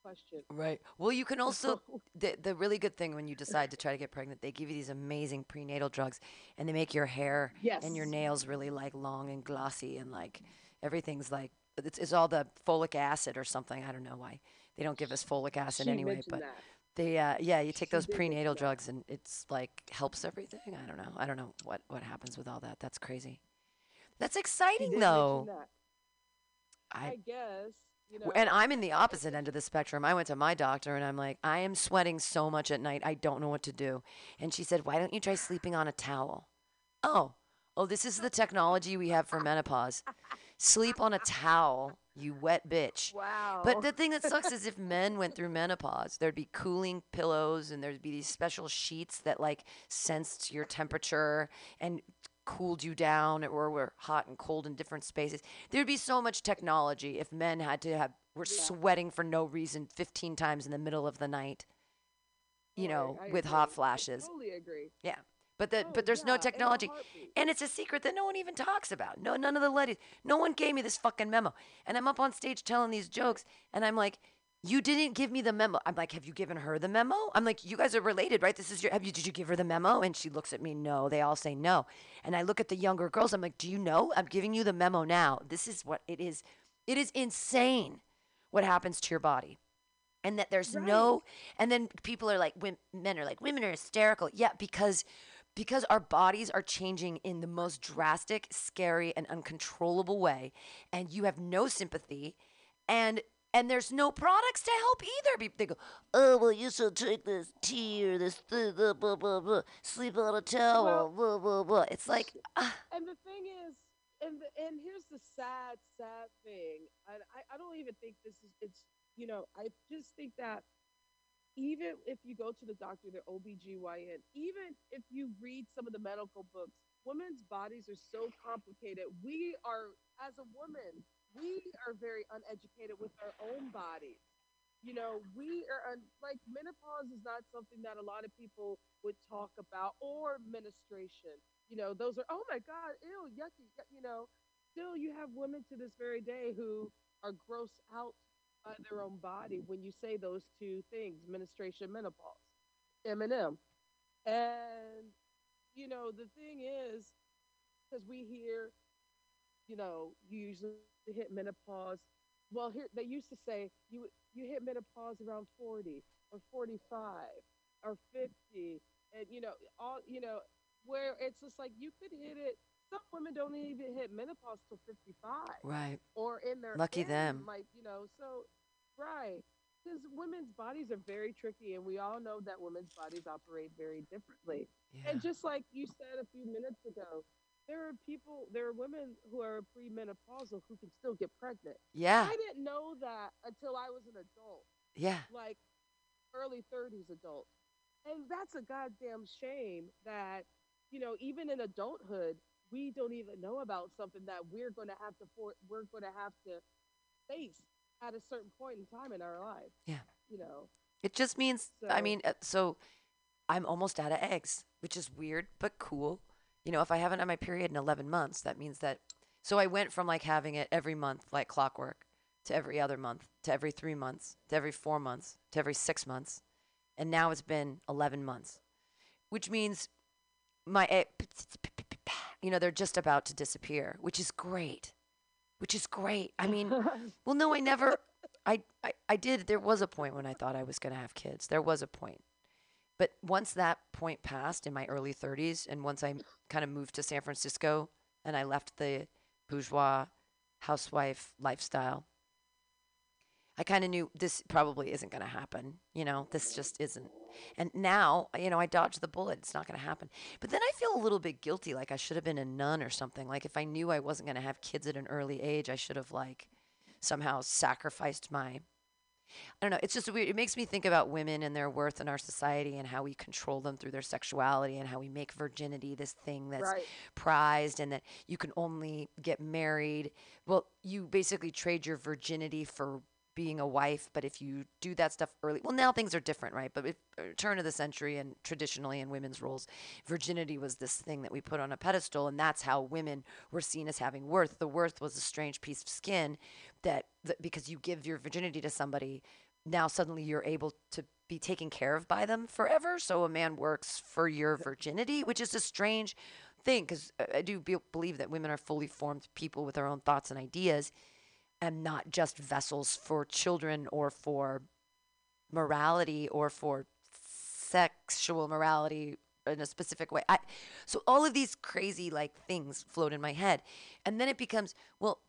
question. Right. Well, you can also the the really good thing when you decide to try to get pregnant, they give you these amazing prenatal drugs, and they make your hair and your nails really like long and glossy, and like everything's like it's, it's all the folic acid or something. I don't know why they don't give us folic acid She anyway, but that. they uh, yeah, you take She those prenatal drugs and it's like helps everything. I don't know. I don't know what what happens with all that. That's crazy. That's exciting though. I I guess. You know, And I'm in the opposite end of the spectrum. I went to my doctor and I'm like, I am sweating so much at night. I don't know what to do. And she said, Why don't you try sleeping on a towel? Oh, oh, this is the technology we have for menopause. Sleep on a towel, you wet bitch. Wow. But the thing that sucks is if men went through menopause, there'd be cooling pillows and there'd be these special sheets that like sensed your temperature and cooled you down or were hot and cold in different spaces. There'd be so much technology if men had to have were sweating for no reason 15 times in the middle of the night. You Oh, know, I with agree. hot I flashes. totally agree. Yeah. But the, Oh, but there's yeah, no technology. And it's a secret that no one even talks about. No none of the ladies. No one gave me this fucking memo. And I'm up on stage telling these jokes and I'm like, "You didn't give me the memo." I'm like, "Have you given her the memo?" I'm like, "You guys are related, right? This is your have you did you give her the memo?" And she looks at me, "No." They all say no. And I look at the younger girls. I'm like, "Do you know? I'm giving you the memo now. This is what it is. It is insane what happens to your body." and that there's no and then people are like men are like women are hysterical yeah because because our bodies are changing in the most drastic scary and uncontrollable way and you have no sympathy and and there's no products to help either they go oh well you should take this tea or this th- blah, blah, blah, blah, sleep on a towel blah, blah, blah. it's like ah, And the thing is, and the, and here's the sad, sad thing. And I, I don't even think this is it's you know, I just think that even if you go to the doctor, the OBGYN, even if you read some of the medical books, women's bodies are so complicated. We are as a woman, we are very uneducated with our own bodies. You know, we are un- like menopause is not something that a lot of people would talk about, or menstruation. You know, those are oh my god, ew, yucky. yuck," You know, still you have women to this very day who are grossed out by their own body when you say those two things, menstruation, menopause, Eminem, and you know the thing is, because we hear, you know, you usually hit menopause. Well, here they used to say you you hit menopause around forty or forty five or fifty, and you know all you know where it's just like you could hit it. Some women don't even hit menopause till fifty five right or in their Lucky end, them. like you know so right because women's bodies are very tricky and we all know that women's bodies operate very differently Yeah. and just like you said a few minutes ago there are people there are women who are premenopausal who can still get pregnant Yeah. i didn't know that until i was an adult Yeah. like early 30s adult and that's a goddamn shame that you know even in adulthood we don't even know about something that we're going to have to for we're going to have to face at a certain point in time in our life Yeah. you know It just means, I mean, uh, so I'm almost out of eggs, which is weird but cool. You know, if I haven't had my period in 11 months, that means that. So I went from like having it every month, like clockwork, to every other month, to every three months, to every four months, to every six months. And now it's been 11 months, which means my, eh, egg, you know, they're just about to disappear, which is great, which is great. I mean, well, no, I never, I, I, I did. There was a point when I thought I was going to have kids. There was a point. But once that point passed in my early 30s, and once I kind of moved to San Francisco and I left the bourgeois housewife lifestyle, I kind of knew this probably isn't going to happen. You know, this just isn't. And now, you know, I dodged the bullet. It's not going to happen. But then I feel a little bit guilty, like I should have been a nun or something. Like if I knew I wasn't going to have kids at an early age, I should have like somehow sacrificed my I don't know. It's just weird. It makes me think about women and their worth in our society and how we control them through their sexuality and how we make virginity this thing that's Right. prized and that you can only get married. Well, you basically trade your virginity for being a wife, but if you do that stuff early, well, now things are different, right? But if, uh, turn of the century and traditionally in women's roles, virginity was this thing that we put on a pedestal, and that's how women were seen as having worth. The worth was a strange piece of skin that, that because you give your virginity to somebody, now suddenly you're able to be taken care of by them forever. So a man works for your virginity, which is a strange thing because I do be- believe that women are fully formed people with their own thoughts and ideas and not just vessels for children or for morality or for sexual morality in a specific way. I, so all of these crazy like things float in my head. And then it becomes, well,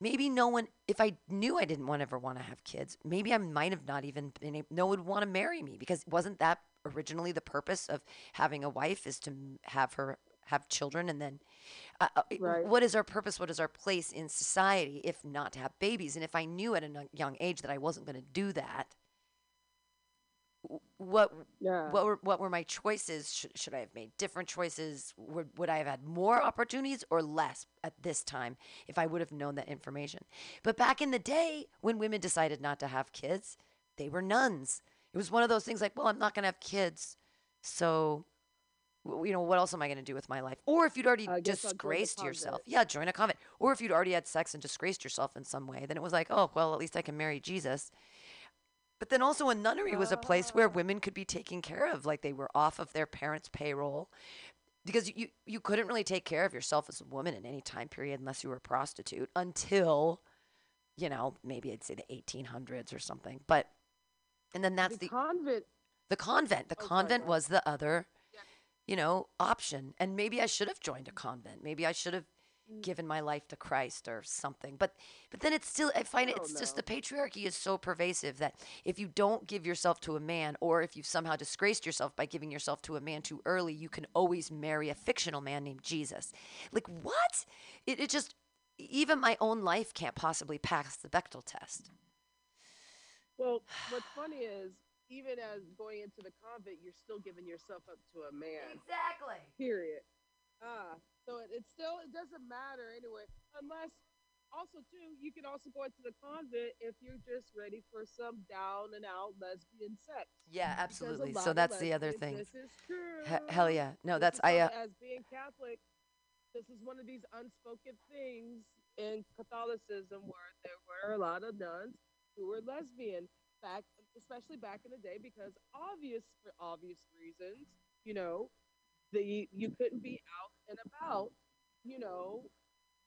maybe no one if I knew I didn't want ever want to have kids, maybe I might have not even been able, no one would want to marry me because wasn't that originally the purpose of having a wife is to have her have children and then uh, uh, Right. what is our purpose what is our place in society if not to have babies and if i knew at a young age that i wasn't going to do that what Yeah. what were what were my choices should, should i have made different choices? Would, would i have had more opportunities or less at this time if i would have known that information? But back in the day when women decided not to have kids they were nuns. It was one of those things like well i'm not going to have kids so w- you know what else am i going to do with my life? Or if you'd already I guess I'll join the disgraced yourself. yeah join a convent. Or if you'd already had sex and disgraced yourself in some way then it was like oh well at least i can marry jesus but then also a nunnery was a place where oh. women could be taken care of, like they were off of their parents' payroll, because you you couldn't really take care of yourself as a woman in any time period unless you were a prostitute until, you know, maybe I'd say the 1800s or something. But and then that's the, convent. The convent. The oh, convent was the other, you know, option. And maybe I should have joined a convent. Maybe I should have Mm. given my life to Christ or something. But but then it's still I find it, it's just the patriarchy is so pervasive that if you don't give yourself to a man or if you've somehow disgraced yourself by giving yourself to a man too early, you can always marry a fictional man named Jesus. Like what? It, it just even my own life can't possibly pass the Bechdel test. Well, what's funny is even as going into the convent, you're still giving yourself up to a man. Exactly. Period. Ah, so it, it still it doesn't matter anyway, unless also too you can also go into the convent if you're just ready for some down and out lesbian sex. Yeah, absolutely. So that's the other thing. This is true. He- hell yeah. No, This that's I. Uh, as being Catholic, this is one of these unspoken things in Catholicism where there were a lot of nuns who were lesbian back, especially back in the day, because obvious for obvious reasons, you know, the you couldn't be out and about, you know,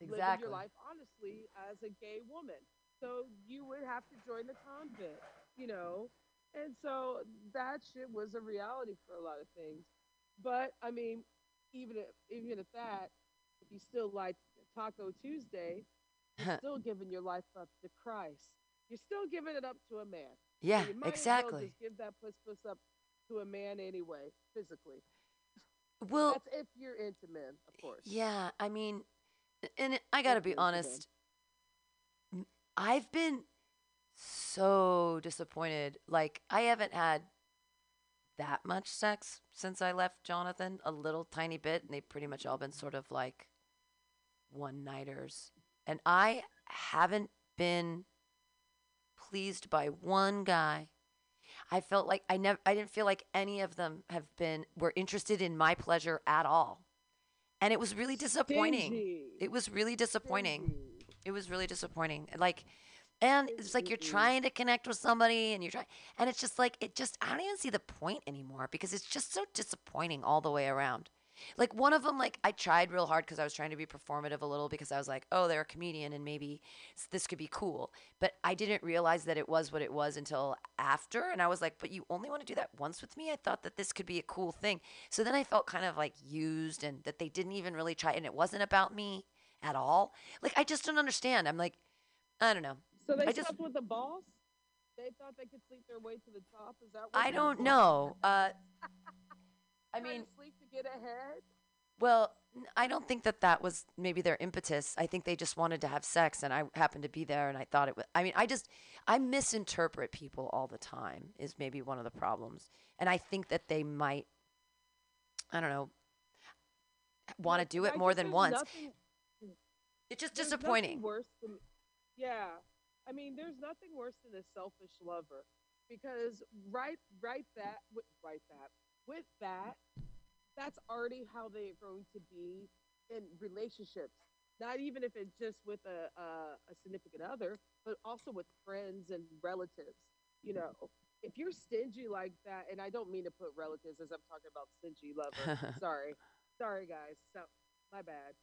living your life honestly as a gay woman. So you would have to join the convent, you know, and so that shit was a reality for a lot of things. But I mean, even at, even at that, if you still like Taco Tuesday, you're still giving your life up to Christ. You're still giving it up to a man. So Yeah, might exactly. Well just give that puss puss up to a man anyway, physically. Well, that's if you're into men, of course. Yeah, I mean, and I gotta be Thank you, Isabel. honest. I've been so disappointed. Like I haven't had that much sex since I left Jonathan. A little tiny bit, and they've pretty much all been sort of like one nighters. And I haven't been pleased by one guy. I felt like I never I didn't feel like any of them have been were interested in my pleasure at all. And it was really disappointing. Stingy. It was really disappointing. It was really disappointing. Like and it's like you're trying to connect with somebody and you're trying and it's just like it just I don't even see the point anymore because it's just so disappointing all the way around. Like one of them, like I tried real hard because I was trying to be performative a little because I was like, oh, they're a comedian and maybe this could be cool. But I didn't realize that it was what it was until after. And I was like, but you only want to do that once with me? I thought that this could be a cool thing. So then I felt kind of like used and that they didn't even really try. And it wasn't about me at all. Like I just don't understand. I'm like, I don't know. So they I just, slept with the boss. They thought they could sleep their way to the top. Is that? What I don't know. Uh, I mean, sleep to get ahead. Well, I don't think that that was maybe their impetus. I think they just wanted to have sex, and I happened to be there, and I thought it was. I mean, I just I misinterpret people all the time. Is maybe one of the problems, and I think that they might. I don't know. Want to do I it more than once. nothing- It's just disappointing. Worse than, yeah, I mean, there's nothing worse than a selfish lover, because right, right that, right that, with that, that's already how they're going to be in relationships. Not even if it's just with a, a a significant other, but also with friends and relatives. You know, if you're stingy like that, and I don't mean to put relatives as I'm talking about stingy lover. sorry, sorry guys. So my bad.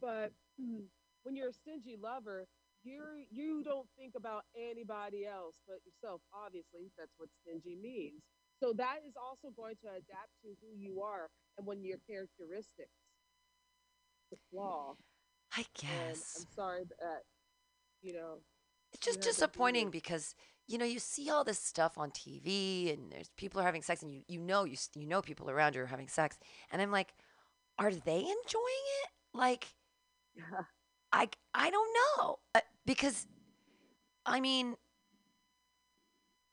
But when you're a stingy lover, you're you don't think about anybody else but yourself. Obviously, that's what stingy means. So that is also going to adapt to who you are and when your characteristics. The flaw. I And guess. I'm sorry that you know. It's just you had to do disappointing because you know you see all this stuff on TV and there's people are having sex and you you know you you know people around you are having sex and I'm like, are they enjoying it? Like, I I don't know uh, because I mean.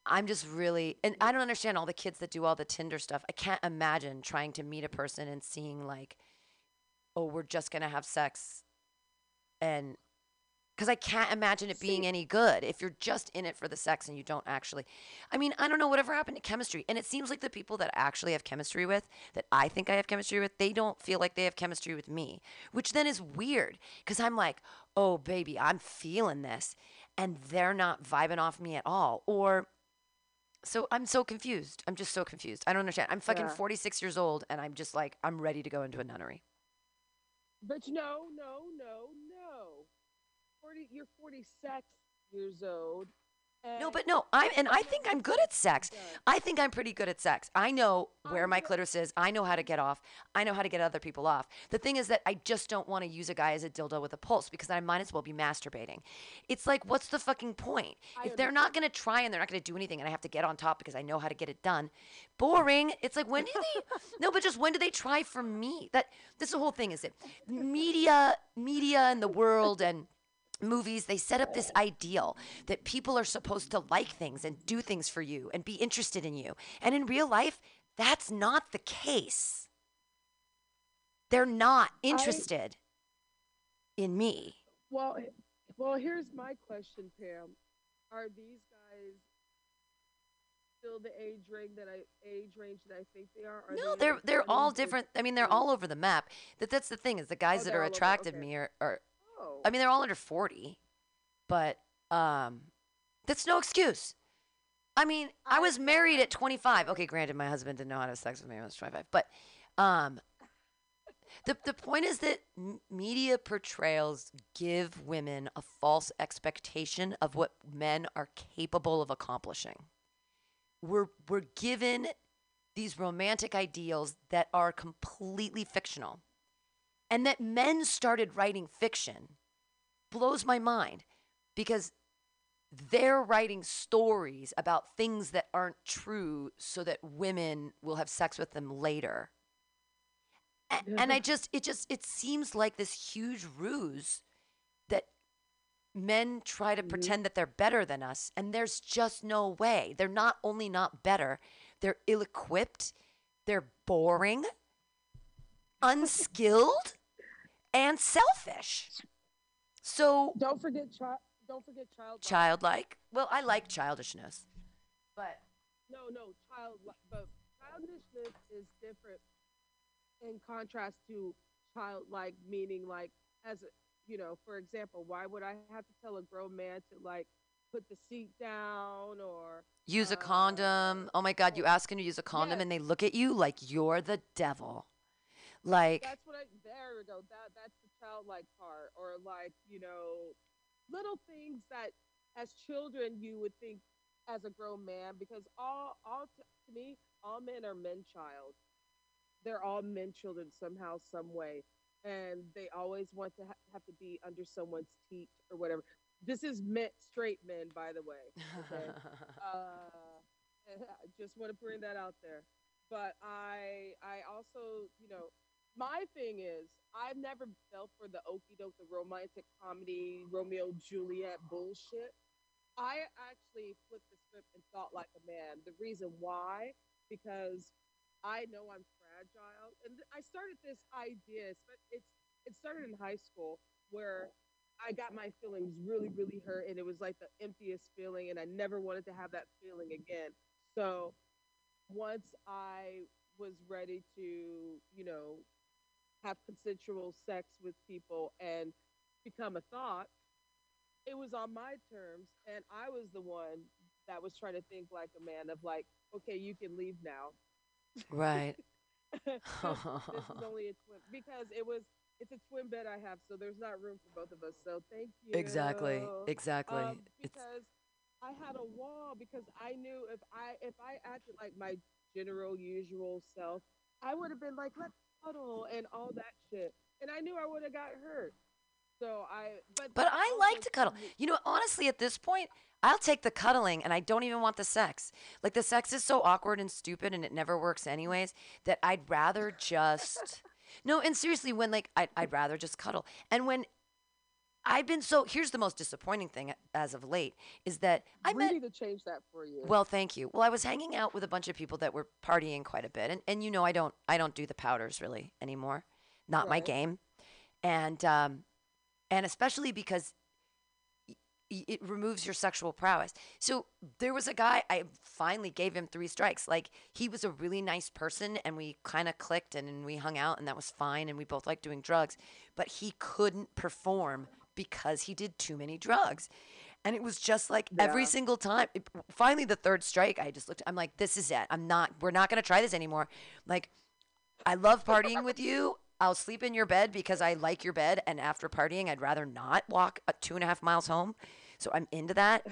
I'm just really, and I don't understand all the kids that do all the Tinder stuff. I can't imagine trying to meet a person and seeing like, oh, we're just gonna have sex, and because I can't imagine it being any good if you're just in it for the sex and you don't actually. I mean, I don't know whatever happened to chemistry, and it seems like the people that actually have chemistry with, that I think I have chemistry with, they don't feel like they have chemistry with me, which then is weird because I'm like, oh baby, I'm feeling this, and they're not vibing off me at all, or. So I'm so confused. I'm just so confused. I don't understand. I'm fucking Yeah. 46 years old and I'm just like I'm ready to go into a nunnery. But no, no, no, no. Forty, you're forty-six years old. No, but no, I'm and I think I'm good at sex. I think I'm pretty good at sex. I know where my clitoris is. I know how to get off. I know how to get other people off. The thing is that I just don't want to use a guy as a dildo with a pulse because I might as well be masturbating. It's like, what's the fucking point? If they're not gonna try and they're not gonna do anything, and I have to get on top because I know how to get it done, boring. It's like when do they? no, but just when do they try for me? That this is the whole thing. Is it media, media, and the world and movies they set up this ideal that people are supposed to like things and do things for you and be interested in you and in real life that's not the case they're not interested in me Well, well, here's my question, Pam. Are these guys still the age range that I age range that I think they are? are no they in they're they're all different i mean they're all over the map that that's the thing is the guys Oh, that are over, attracted okay. me are, are Oh. i mean they're all under 40 but um that's no excuse I mean, I was married at 25. Okay, granted, my husband didn't know how to have sex with me when I was 25. But um, the, the point is that media portrayals give women a false expectation of what men are capable of accomplishing. We're, we're given these romantic ideals that are completely fictional. And that men started writing fiction blows my mind because they're writing stories about things that aren't true so that women will have sex with them later. A- And I just, it just, it seems like this huge ruse that men try to mm-hmm. pretend that they're better than us, and there's just no way. They're not only not better, they're ill equipped, they're boring, unskilled, and selfish. So don't forget child. Don't forget child. childlike. Well, I like childishness, but no, no, child, but childishness is different in contrast to childlike, meaning like as a, you know, for example, why would I have to tell a grown man to like put the seat down or Use a uh, condom. Oh my God, you ask him to use a condom and they look at you like you're the devil. Like, That's what I. There we go. That that's the childlike part, or like you know, little things that as children you would think as a grown man, because all all to me, all men are men child. They're all men children somehow, some way, and they always want to ha- have to be under someone's teat or whatever. This is meant straight men, by the way. Okay. uh, I just want to bring that out there. But I I also, you know, my thing is I've never felt for the okey doke, the romantic comedy, Romeo Juliet bullshit. I actually flipped the script and thought like a man. The reason why, because I know I'm fragile, and I started this idea. But it's it started in high school where I got my feelings really, really hurt, and it was like the emptiest feeling, and I never wanted to have that feeling again. So once I was ready to, you know, have consensual sex with people and become a thought, it was on my terms, and I was the one that was trying to think like a man of like, okay, you can leave now. right. this, this is only a twin because it was it's a twin bed I have, so there's not room for both of us. So thank you. Exactly, exactly. Um, It's- because I had a wall because I knew if I if I acted like my general usual self, I would have been like, let's cuddle and all that shit, and I knew I would have got hurt. So I but But I like to cuddle. You know, honestly, at this point, I'll take the cuddling and I don't even want the sex. Like, the sex is so awkward and stupid and it never works anyways that I'd rather just. no, and seriously, when like, I'd, I'd rather just cuddle. And when I've been so. Here's the most disappointing thing as of late is that I we met. need to change that for you. Well, thank you. Well, I was hanging out with a bunch of people that were partying quite a bit, and, and you know, I don't I don't do the powders really anymore, not my game, and um, and especially because it removes your sexual prowess. So there was a guy I finally gave him three strikes. Like he was a really nice person, and we kind of clicked, and, and we hung out, and that was fine, and we both liked doing drugs, but he couldn't perform because he did too many drugs. And it was just like every single time. it- finally, the third strike, I just looked. I'm like, this is it. I'm not. We're not going to try this anymore. Like, I love partying with you. I'll sleep in your bed because I like your bed. And after partying, I'd rather not walk uh, two and a half miles home. So I'm into that.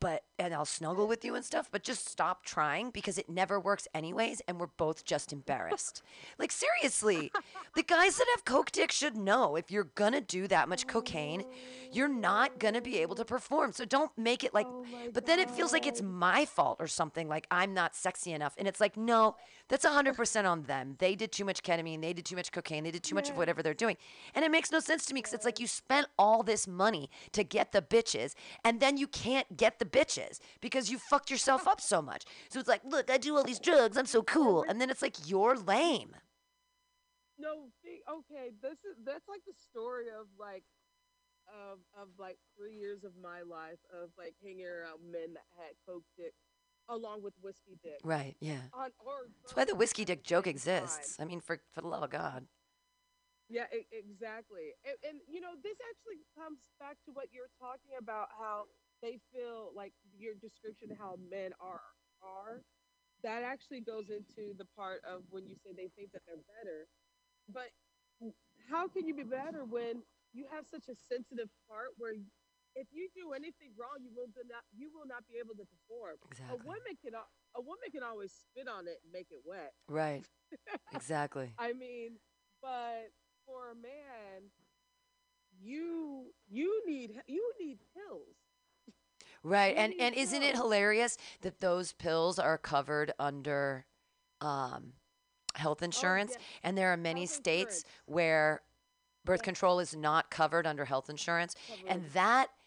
But, and I'll snuggle with you and stuff, but just stop trying because it never works anyways. And we're both just embarrassed. like, seriously, the guys that have Coke dick should know if you're going to do that much cocaine, you're not going to be able to perform. So don't make it like, oh but then it feels like it's my fault or something, like I'm not sexy enough. And it's like, no, that's 100% on them. They did too much ketamine, they did too much cocaine, they did too much of whatever they're doing. And it makes no sense to me because it's like you spent all this money to get the bitches, and then you can't get the bitches because you fucked yourself up so much. So it's like, look, I do all these drugs, I'm so cool. And then it's like, you're lame. No, okay, this is that's like the story of like of of like three years of my life of like hanging around men that had coke dick along with whiskey dick. Right, yeah. On, or That's why the whiskey dick joke exists. I mean, for, for the love of God. Yeah, exactly. And, and you know, this actually comes back to what you're talking about how they feel like your description of how men are are. That actually goes into the part of when you say they think that they're better. But how can you be better when you have such a sensitive part where if you do anything wrong, you will not you will not be able to perform. Exactly. A woman can a woman can always spit on it and make it wet. Right. Exactly. I mean, but for a man, you you need you need pills. Right. You And and isn't it hilarious that those pills are covered under um, health insurance? Oh, yeah. And there are many Health states insurance. where birth control is not covered under health insurance. And that th-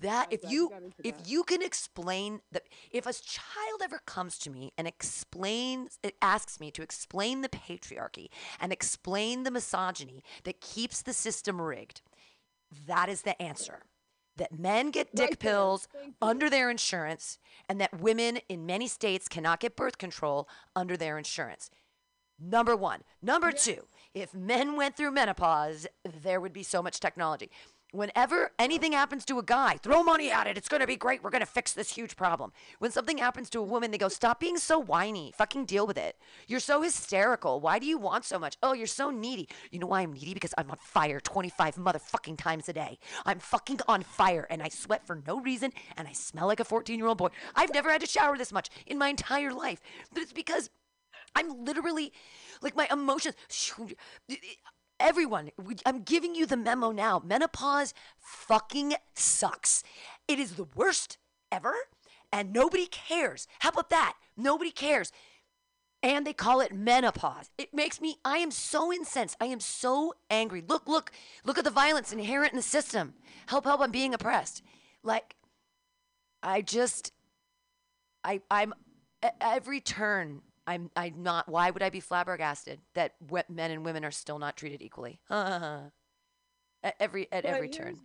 that if you you if that. you can explain that if a child ever comes to me and explains it asks me to explain the patriarchy and explain the misogyny that keeps the system rigged that is the answer that men get dick Right pills under their insurance and that women in many states cannot get birth control under their insurance. Number one. Number two, if men went through menopause, there would be so much technology. Whenever anything happens to a guy, throw money at it. It's going to be great. We're going to fix this huge problem. When something happens to a woman, they go, Stop being so whiny. Fucking deal with it. You're so hysterical. Why do you want so much? Oh, you're so needy. You know why I'm needy? Because I'm on fire 25 motherfucking times a day. I'm fucking on fire and I sweat for no reason and I smell like a 14 year old boy. I've never had to shower this much in my entire life. But it's because I'm literally like my emotions. Everyone, I'm giving you the memo now. Menopause fucking sucks. It is the worst ever, and nobody cares. How about that? Nobody cares. And they call it menopause. It makes me, I am so incensed. I am so angry. Look, look, look at the violence inherent in the system. Help, help, I'm being oppressed. Like, I just, I, I'm every turn. I'm, I'm not. Why would I be flabbergasted that men and women are still not treated equally? at every at But every turn.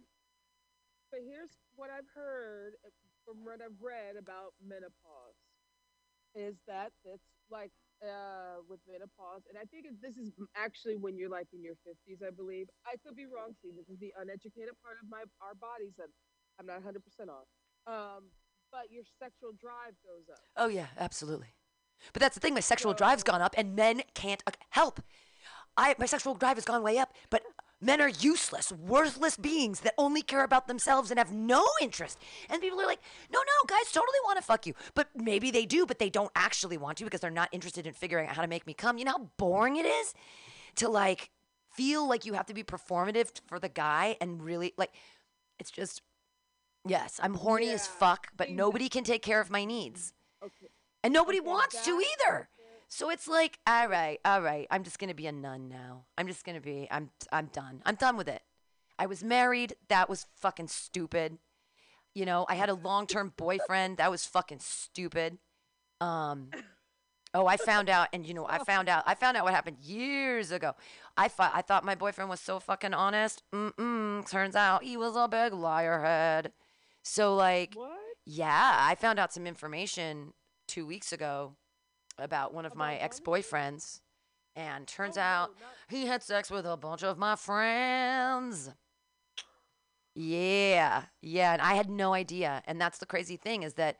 But here's what I've heard uh, from what I've read about menopause is that it's like uh, with menopause, and I think this is actually when you're like in your 50s, I believe. I could be wrong. See, this is the uneducated part of my our bodies that I'm not 100% on. Um, but your sexual drive goes up. Oh yeah, absolutely. But that's the thing. My sexual drive's gone up, and men can't uh, help. I my sexual drive has gone way up, but men are useless, worthless beings that only care about themselves and have no interest. And people are like, no, no, guys totally want to fuck you, but maybe they do, but they don't actually want to because they're not interested in figuring out how to make me come. You know how boring it is to like feel like you have to be performative for the guy and really like. It's just yes, I'm horny as fuck, but nobody can take care of my needs. And nobody wants to either. So it's like, all right, all right, I'm just gonna be a nun now. I'm just gonna be, I'm, I'm done. I'm done with it. I was married. That was fucking stupid. You know, I had a long-term boyfriend. That was fucking stupid. Um, oh, I found out, and you know, I found out, I found out what happened years ago. I thought, I thought my boyfriend was so fucking honest. Mm-mm. Turns out he was a big liar head. So like, what? yeah, I found out some information two weeks ago about one of my ex-boyfriends, and turns out he had sex with a bunch of my friends. Yeah, yeah, and I had no idea. And that's the crazy thing is that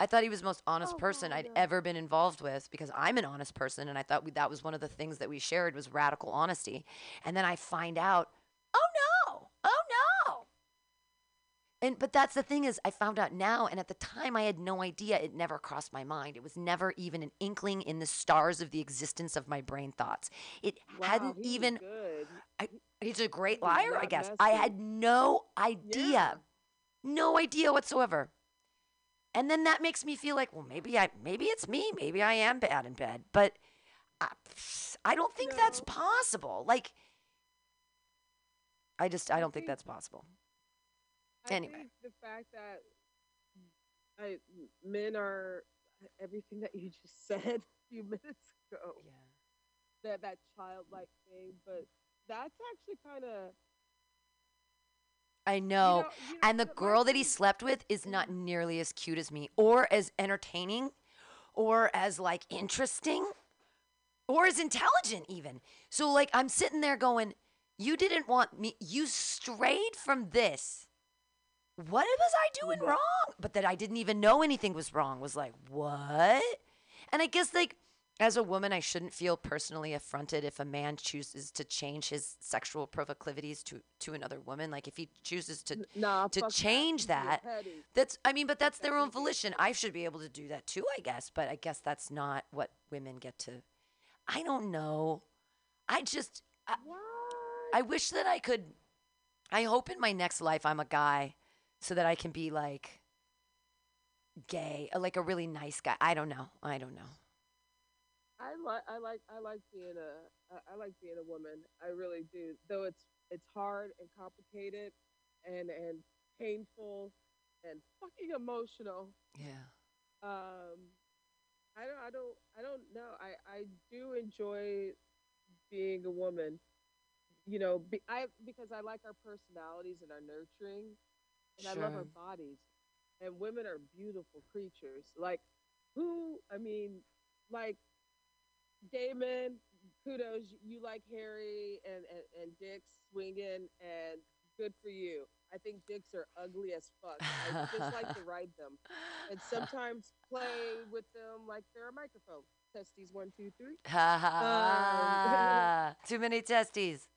I thought he was the most honest person I'd ever been involved with because I'm an honest person, and I thought we, that was one of the things that we shared was radical honesty. And then I find out, oh no, oh no. And but that's the thing is I found out now, and at the time I had no idea. It never crossed my mind. It was never even an inkling in the stars of the existence of my brain thoughts. It hadn't he even. I, he's a great liar, I guess. I had no idea, no idea whatsoever. And then that makes me feel like, well, maybe I, maybe it's me. Maybe I am bad in bed, but I, I don't think that's possible. Like, I just, I don't think that's possible. I Anyway. the fact that I, men are everything that you just said a few minutes ago. Yeah. That that childlike thing, but that's actually kind of I know. and the girl that he slept with is not nearly as cute as me, or as entertaining, or as like interesting, or as intelligent, even. So, like, I'm sitting there going, You didn't want me, you strayed from this. What was I doing wrong? But that I didn't even know anything was wrong was like, What? And I guess, like, as a woman, I shouldn't feel personally affronted if a man chooses to change his sexual proclivities to, to another woman. Like if he chooses to nah, to fuck that. change that, that's I mean, but that's their own volition. I should be able to do that too, I guess. But I guess that's not what women get to. I don't know. I just I, I wish that I could. I hope in my next life I'm a guy, so that I can be like gay, uh, like a really nice guy. I don't know. I don't know. I like I like I like being a I- I like being a woman. I really do. Though it's it's hard and complicated and and painful and fucking emotional. Yeah. Um I don't I don't I don't know. I I do enjoy being a woman. You know, be, I because I like our personalities and our nurturing. And I love our bodies. And women are beautiful creatures. Like, who? I mean, like, Damon, kudos. You like hairy and and, and dicks swinging, and good for you. I think dicks are ugly as fuck. I just like to ride them, and sometimes play with them like they're a microphone. Testes one, two, three. Ha ha Um. Too many testes.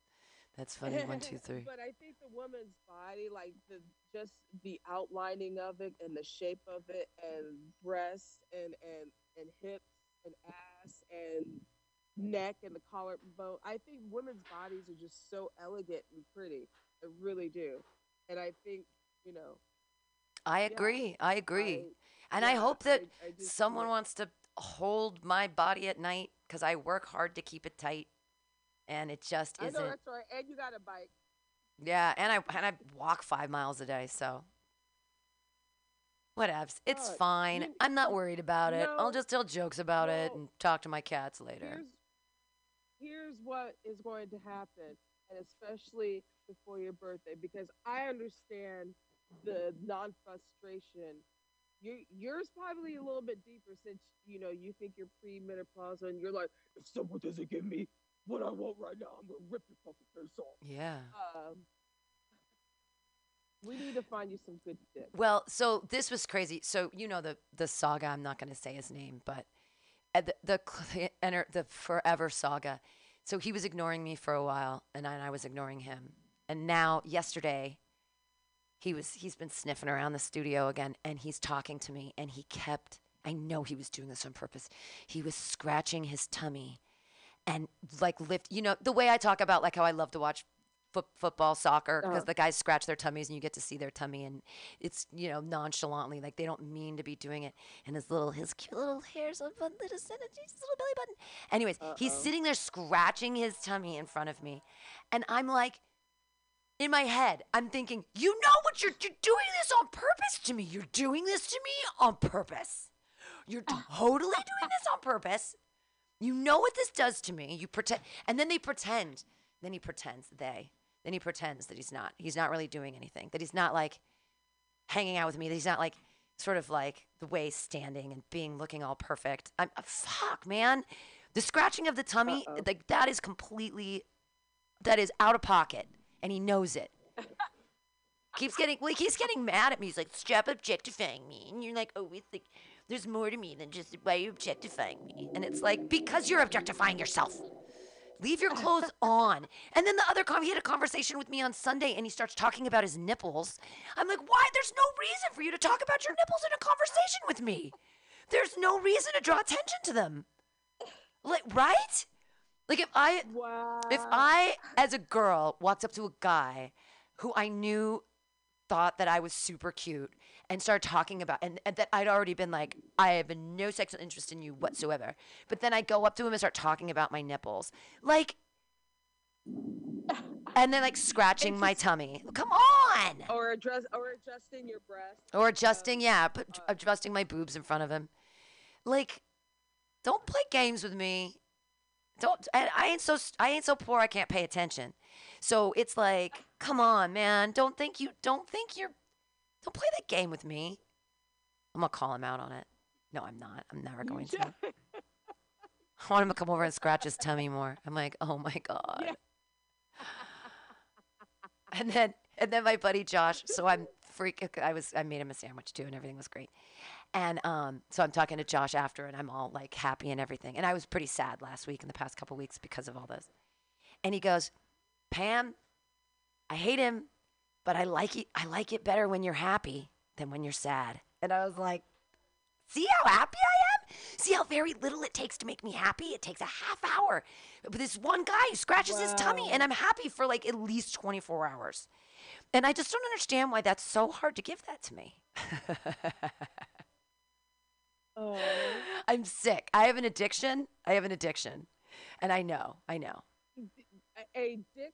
That's funny. One, two, three. but I think the woman's body, like the just the outlining of it and the shape of it, and breasts and and and hips and ass and neck and the collarbone. I think women's bodies are just so elegant and pretty. I really do, and I think you know. I yeah, agree. I agree. and I hope that I- I someone wants to hold my body at night because I work hard to keep it tight, and it just I know isn't. that's right, and you got a bike. Yeah, and I and I walk five miles a day, so whatevs. It's fine. you- I'm not worried about it. I'll just tell jokes about it and talk to my cats later. Here's here's what is going to happen, and especially before your birthday, because I understand the non frustration. Your yours probably a little bit deeper since you know you think you're pre-menopausal and you're like, if someone doesn't give me what I want right now, I'm gonna rip your fucking face off. Yeah. Um, we need to find you some good dick. Well, so this was crazy. So you know the the saga. I'm not going to say his name, but uh, the the enter the forever saga. So he was ignoring me for a while, and I, and I was ignoring him. And now, yesterday, he was he's been sniffing around the studio again, and he's talking to me, and he kept. I know he was doing this on purpose. He was scratching his tummy, and like lift. You know the way I talk about like how I love to watch foot, football, soccer, because Uh-huh. the guys scratch their tummies and you get to see their tummy, and it's you know nonchalantly, like they don't mean to be doing it. And his little, his cute little hairs on little his little belly button. Anyways, he's Uh-oh. sitting there scratching his tummy in front of me, and I'm like. In my head, I'm thinking, you know what? You're, you're doing this on purpose to me. You're doing this to me on purpose. You're totally doing this on purpose. You know what this does to me. You pretend, and then they pretend. Then he pretends they. Then he pretends that he's not. He's not really doing anything. That he's not like hanging out with me. That he's not like sort of like the way standing and being looking all perfect. I'm uh, fuck, man. The scratching of the tummy, like that is completely, that is out of pocket, and he knows it. Keeps getting like he's getting mad at me. He's like, "Stop objectifying me," and you're like, "Oh, it's like there's more to me than just why you're objectifying me." And it's like because you're objectifying yourself. Leave your clothes on. And then the other con he had a conversation with me on Sunday, and he starts talking about his nipples. I'm like, "Why? There's no reason for you to talk about your nipples in a conversation with me. There's no reason to draw attention to them. Like, right?" Like if I if I as a girl walked up to a guy who I knew thought that I was super cute and started talking about and, and that I'd already been like I have no sexual interest in you whatsoever. But then I go up to him and start talking about my nipples. Like and then like scratching my tummy. Come on. Or adjust or adjusting your breast. Or adjusting, um, yeah, but uh, adjusting my boobs in front of him. Like don't play games with me. Don't I, I ain't so I ain't so poor I can't pay attention. So it's like, come on, man. Don't think you don't think you're don't play that game with me. I'm gonna call him out on it. No, I'm not. I'm never going to. I want him to come over and scratch his tummy more. I'm like, oh my god. and then and then my buddy Josh. So I'm freak. I was I made him a sandwich too, and everything was great. And um, so I'm talking to Josh after, and I'm all like happy and everything. And I was pretty sad last week and the past couple weeks because of all this. And he goes, Pam, I hate him, but I like it. I like it better when you're happy than when you're sad. And I was like, see how happy I am? See how very little it takes to make me happy? It takes a half hour. But this one guy scratches his tummy, and I'm happy for like at least 24 hours. And I just don't understand why that's so hard to give that to me. Oh. I'm sick. I have an addiction. I have an addiction. And I know, I know. Addiction?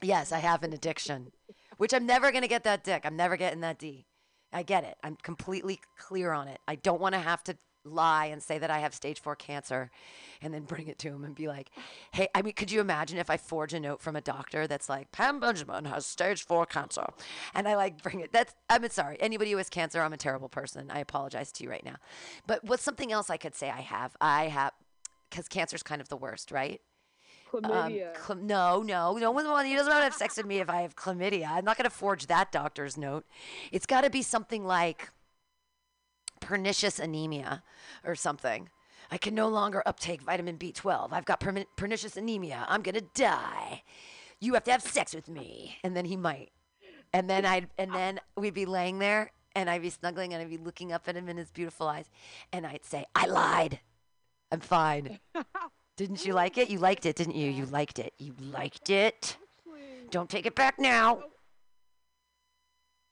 Yes, I have an addiction, which I'm never going to get that dick. I'm never getting that D. I get it. I'm completely clear on it. I don't want to have to lie and say that I have stage four cancer and then bring it to him and be like, hey, I mean, could you imagine if I forge a note from a doctor that's like, Pam Benjamin has stage four cancer? And I like bring it. That's, I'm sorry. Anybody who has cancer, I'm a terrible person. I apologize to you right now. But what's something else I could say I have? I have, because cancer's kind of the worst, right? Um, chlamydia. chlam- no, no, no one. Well, he doesn't want to have sex with me if I have chlamydia. I'm not going to forge that doctor's note. It's got to be something like pernicious anemia or something. I can no longer uptake vitamin B12. I've got permi- pernicious anemia. I'm going to die. You have to have sex with me. And then he might. And then I'd and then we'd be laying there and I'd be snuggling and I'd be looking up at him in his beautiful eyes and I'd say, "I lied. I'm fine." Didn't you like it? You liked it, didn't you? You liked it. You liked it. Don't take it back now.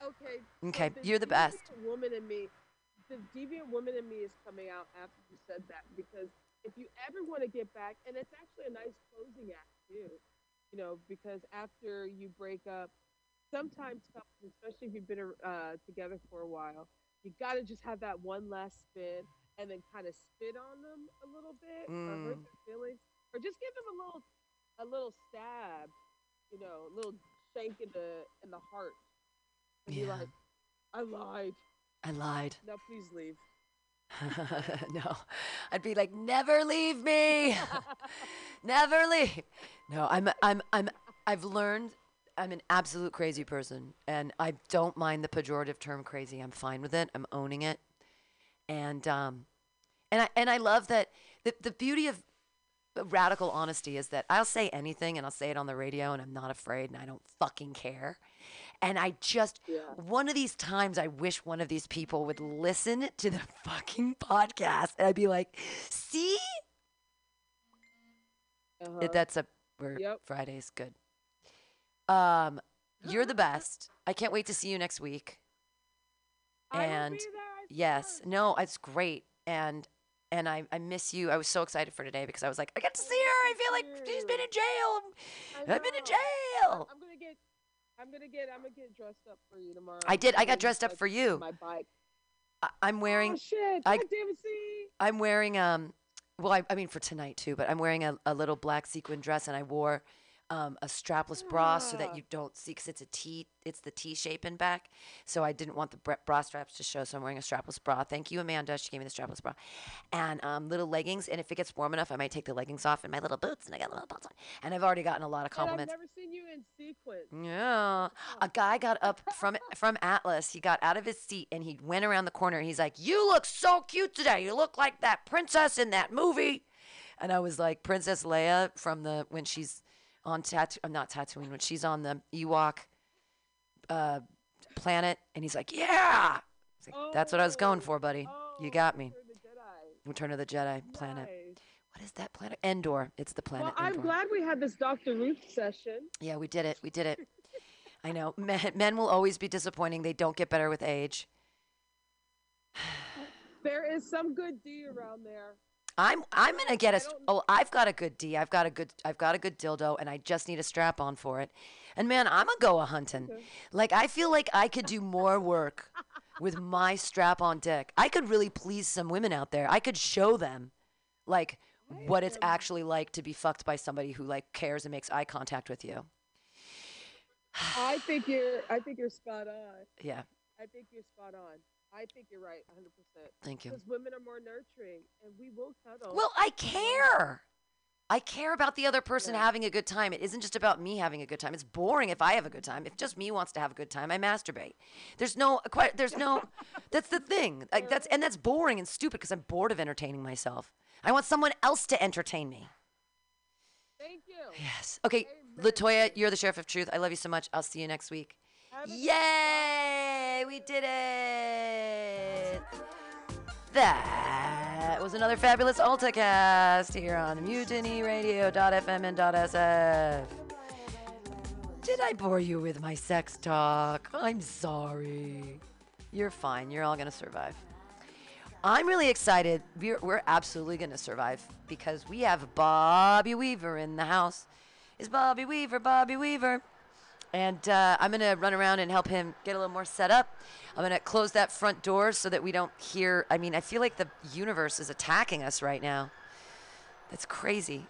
Okay. so Okay, you're the best. Woman in me, the deviant woman in me is coming out after you said that because if you ever want to get back, and it's actually a nice closing act too, you know, because after you break up, sometimes couples, especially if you've been uh, together for a while, you got to just have that one last spin and then kind of spit on them a little bit or hurt Mm. their feelings, or just give them a little, a little stab, you know, a little shank in the in the heart, and be Yeah. like, "I lied. I lied. Now please leave." no. I'd be like, "Never leave me. Never leave." No, I'm I'm I'm I've learned I'm an absolute crazy person and I don't mind the pejorative term crazy. I'm fine with it. I'm owning it. And um and I and I love that the the beauty of radical honesty is that I'll say anything and I'll say it on the radio and I'm not afraid and I don't fucking care. And I just one of these times I wish one of these people would listen to the fucking podcast and I'd be like, "See? Uh-huh. That's a word. Yep. Friday's good. Um, you're the best. I can't wait to see you next week. I And be there, I yes, no, it's great. And and I, I miss you. I was so excited for today because I was like, I get to see her. I feel like she's been in jail. I've been in jail. I'm gonna get, I'm gonna get, I'm gonna get dressed up for you tomorrow. I did. I got dressed up for you. My bike. I, I'm wearing. Oh shit! I, God damn it, see. I'm wearing um well I, I mean for tonight too, but I'm wearing a, a little black sequin dress and I wore um, a strapless bra so that Ah. you don't see because it's a T it's the T shape in back. So I didn't want the bra, bra straps to show, so I'm wearing a strapless bra. Thank you, Amanda. She gave me the strapless bra, and um, little leggings. And if it gets warm enough, I might take the leggings off and my little boots, and I got little boots on. And I've already gotten a lot of And I've compliments. never seen you in sequence. Yeah. A guy got up from from Atlas. He got out of his seat and he went around the corner. He's like, "You look so cute today. You look like that princess in that movie." And I was like, "Princess Leia from the when she's on Tatoo I'm not Tatooine when she's on the Ewok uh, planet." And he's like, "Yeah." It's like, That's what I was going for, buddy. You got me. Return of the Jedi planet. What is that planet? Endor. It's the planet Well, I'm Endor. glad we had this Dr. Ruth session. Yeah, we did it. We did it. I know. Men, men will always be disappointing. They don't get better with age. There is some good D around there. I'm I'm gonna get a. Oh, I've got a good D. I've got a good. I've got a good dildo, and I just need a strap on for it. And man, I'm gonna go a hunting. Like I feel like I could do more work with my strap on dick. I could really please some women out there. I could show them, like, what it's actually like to be fucked by somebody who like cares and makes eye contact with you. I think you're. I think you're spot on. Yeah. I think you're spot on. I think you're right, 100. percent Thank you. Because women are more nurturing, and we will cuddle. Well, I care. I care about the other person having a good time. It isn't just about me having a good time. It's boring if I have a good time. If just me wants to have a good time, I masturbate. There's no there's no that's the thing. Like that's and that's boring and stupid because I'm bored of entertaining myself. I want someone else to entertain me. Thank you. Yes. Okay, Latoya, you're the sheriff of truth. I love you so much. I'll see you next week. Yay! We did it. That was another fabulous AltaCast here on MutinyRadio.fm and .sf. Did I bore you with my sex talk? I'm sorry. You're fine. You're all going to survive. I'm really excited. We're, we're absolutely going to survive because we have Bobby Weaver in the house. Is Bobby Weaver, Bobby Weaver. And uh, I'm going to run around and help him get a little more set up. I'm going to close that front door so that we don't hear. I mean, I feel like the universe is attacking us right now. That's crazy.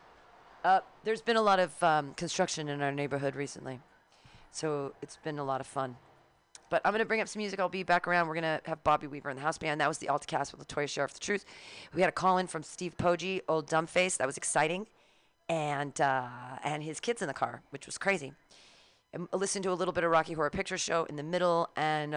Uh, there's been a lot of um, construction in our neighborhood recently. So it's been a lot of fun. But I'm going to bring up some music. I'll be back around. We're going to have Bobby Weaver in the house band. That was the Altacast with Latoya Sheriff the Truth. We had a call in from Steve Poggi, old dumbface. That was exciting. And, uh, and his kids in the car, which was crazy. Listened to a little bit of Rocky Horror Picture Show in the middle, and I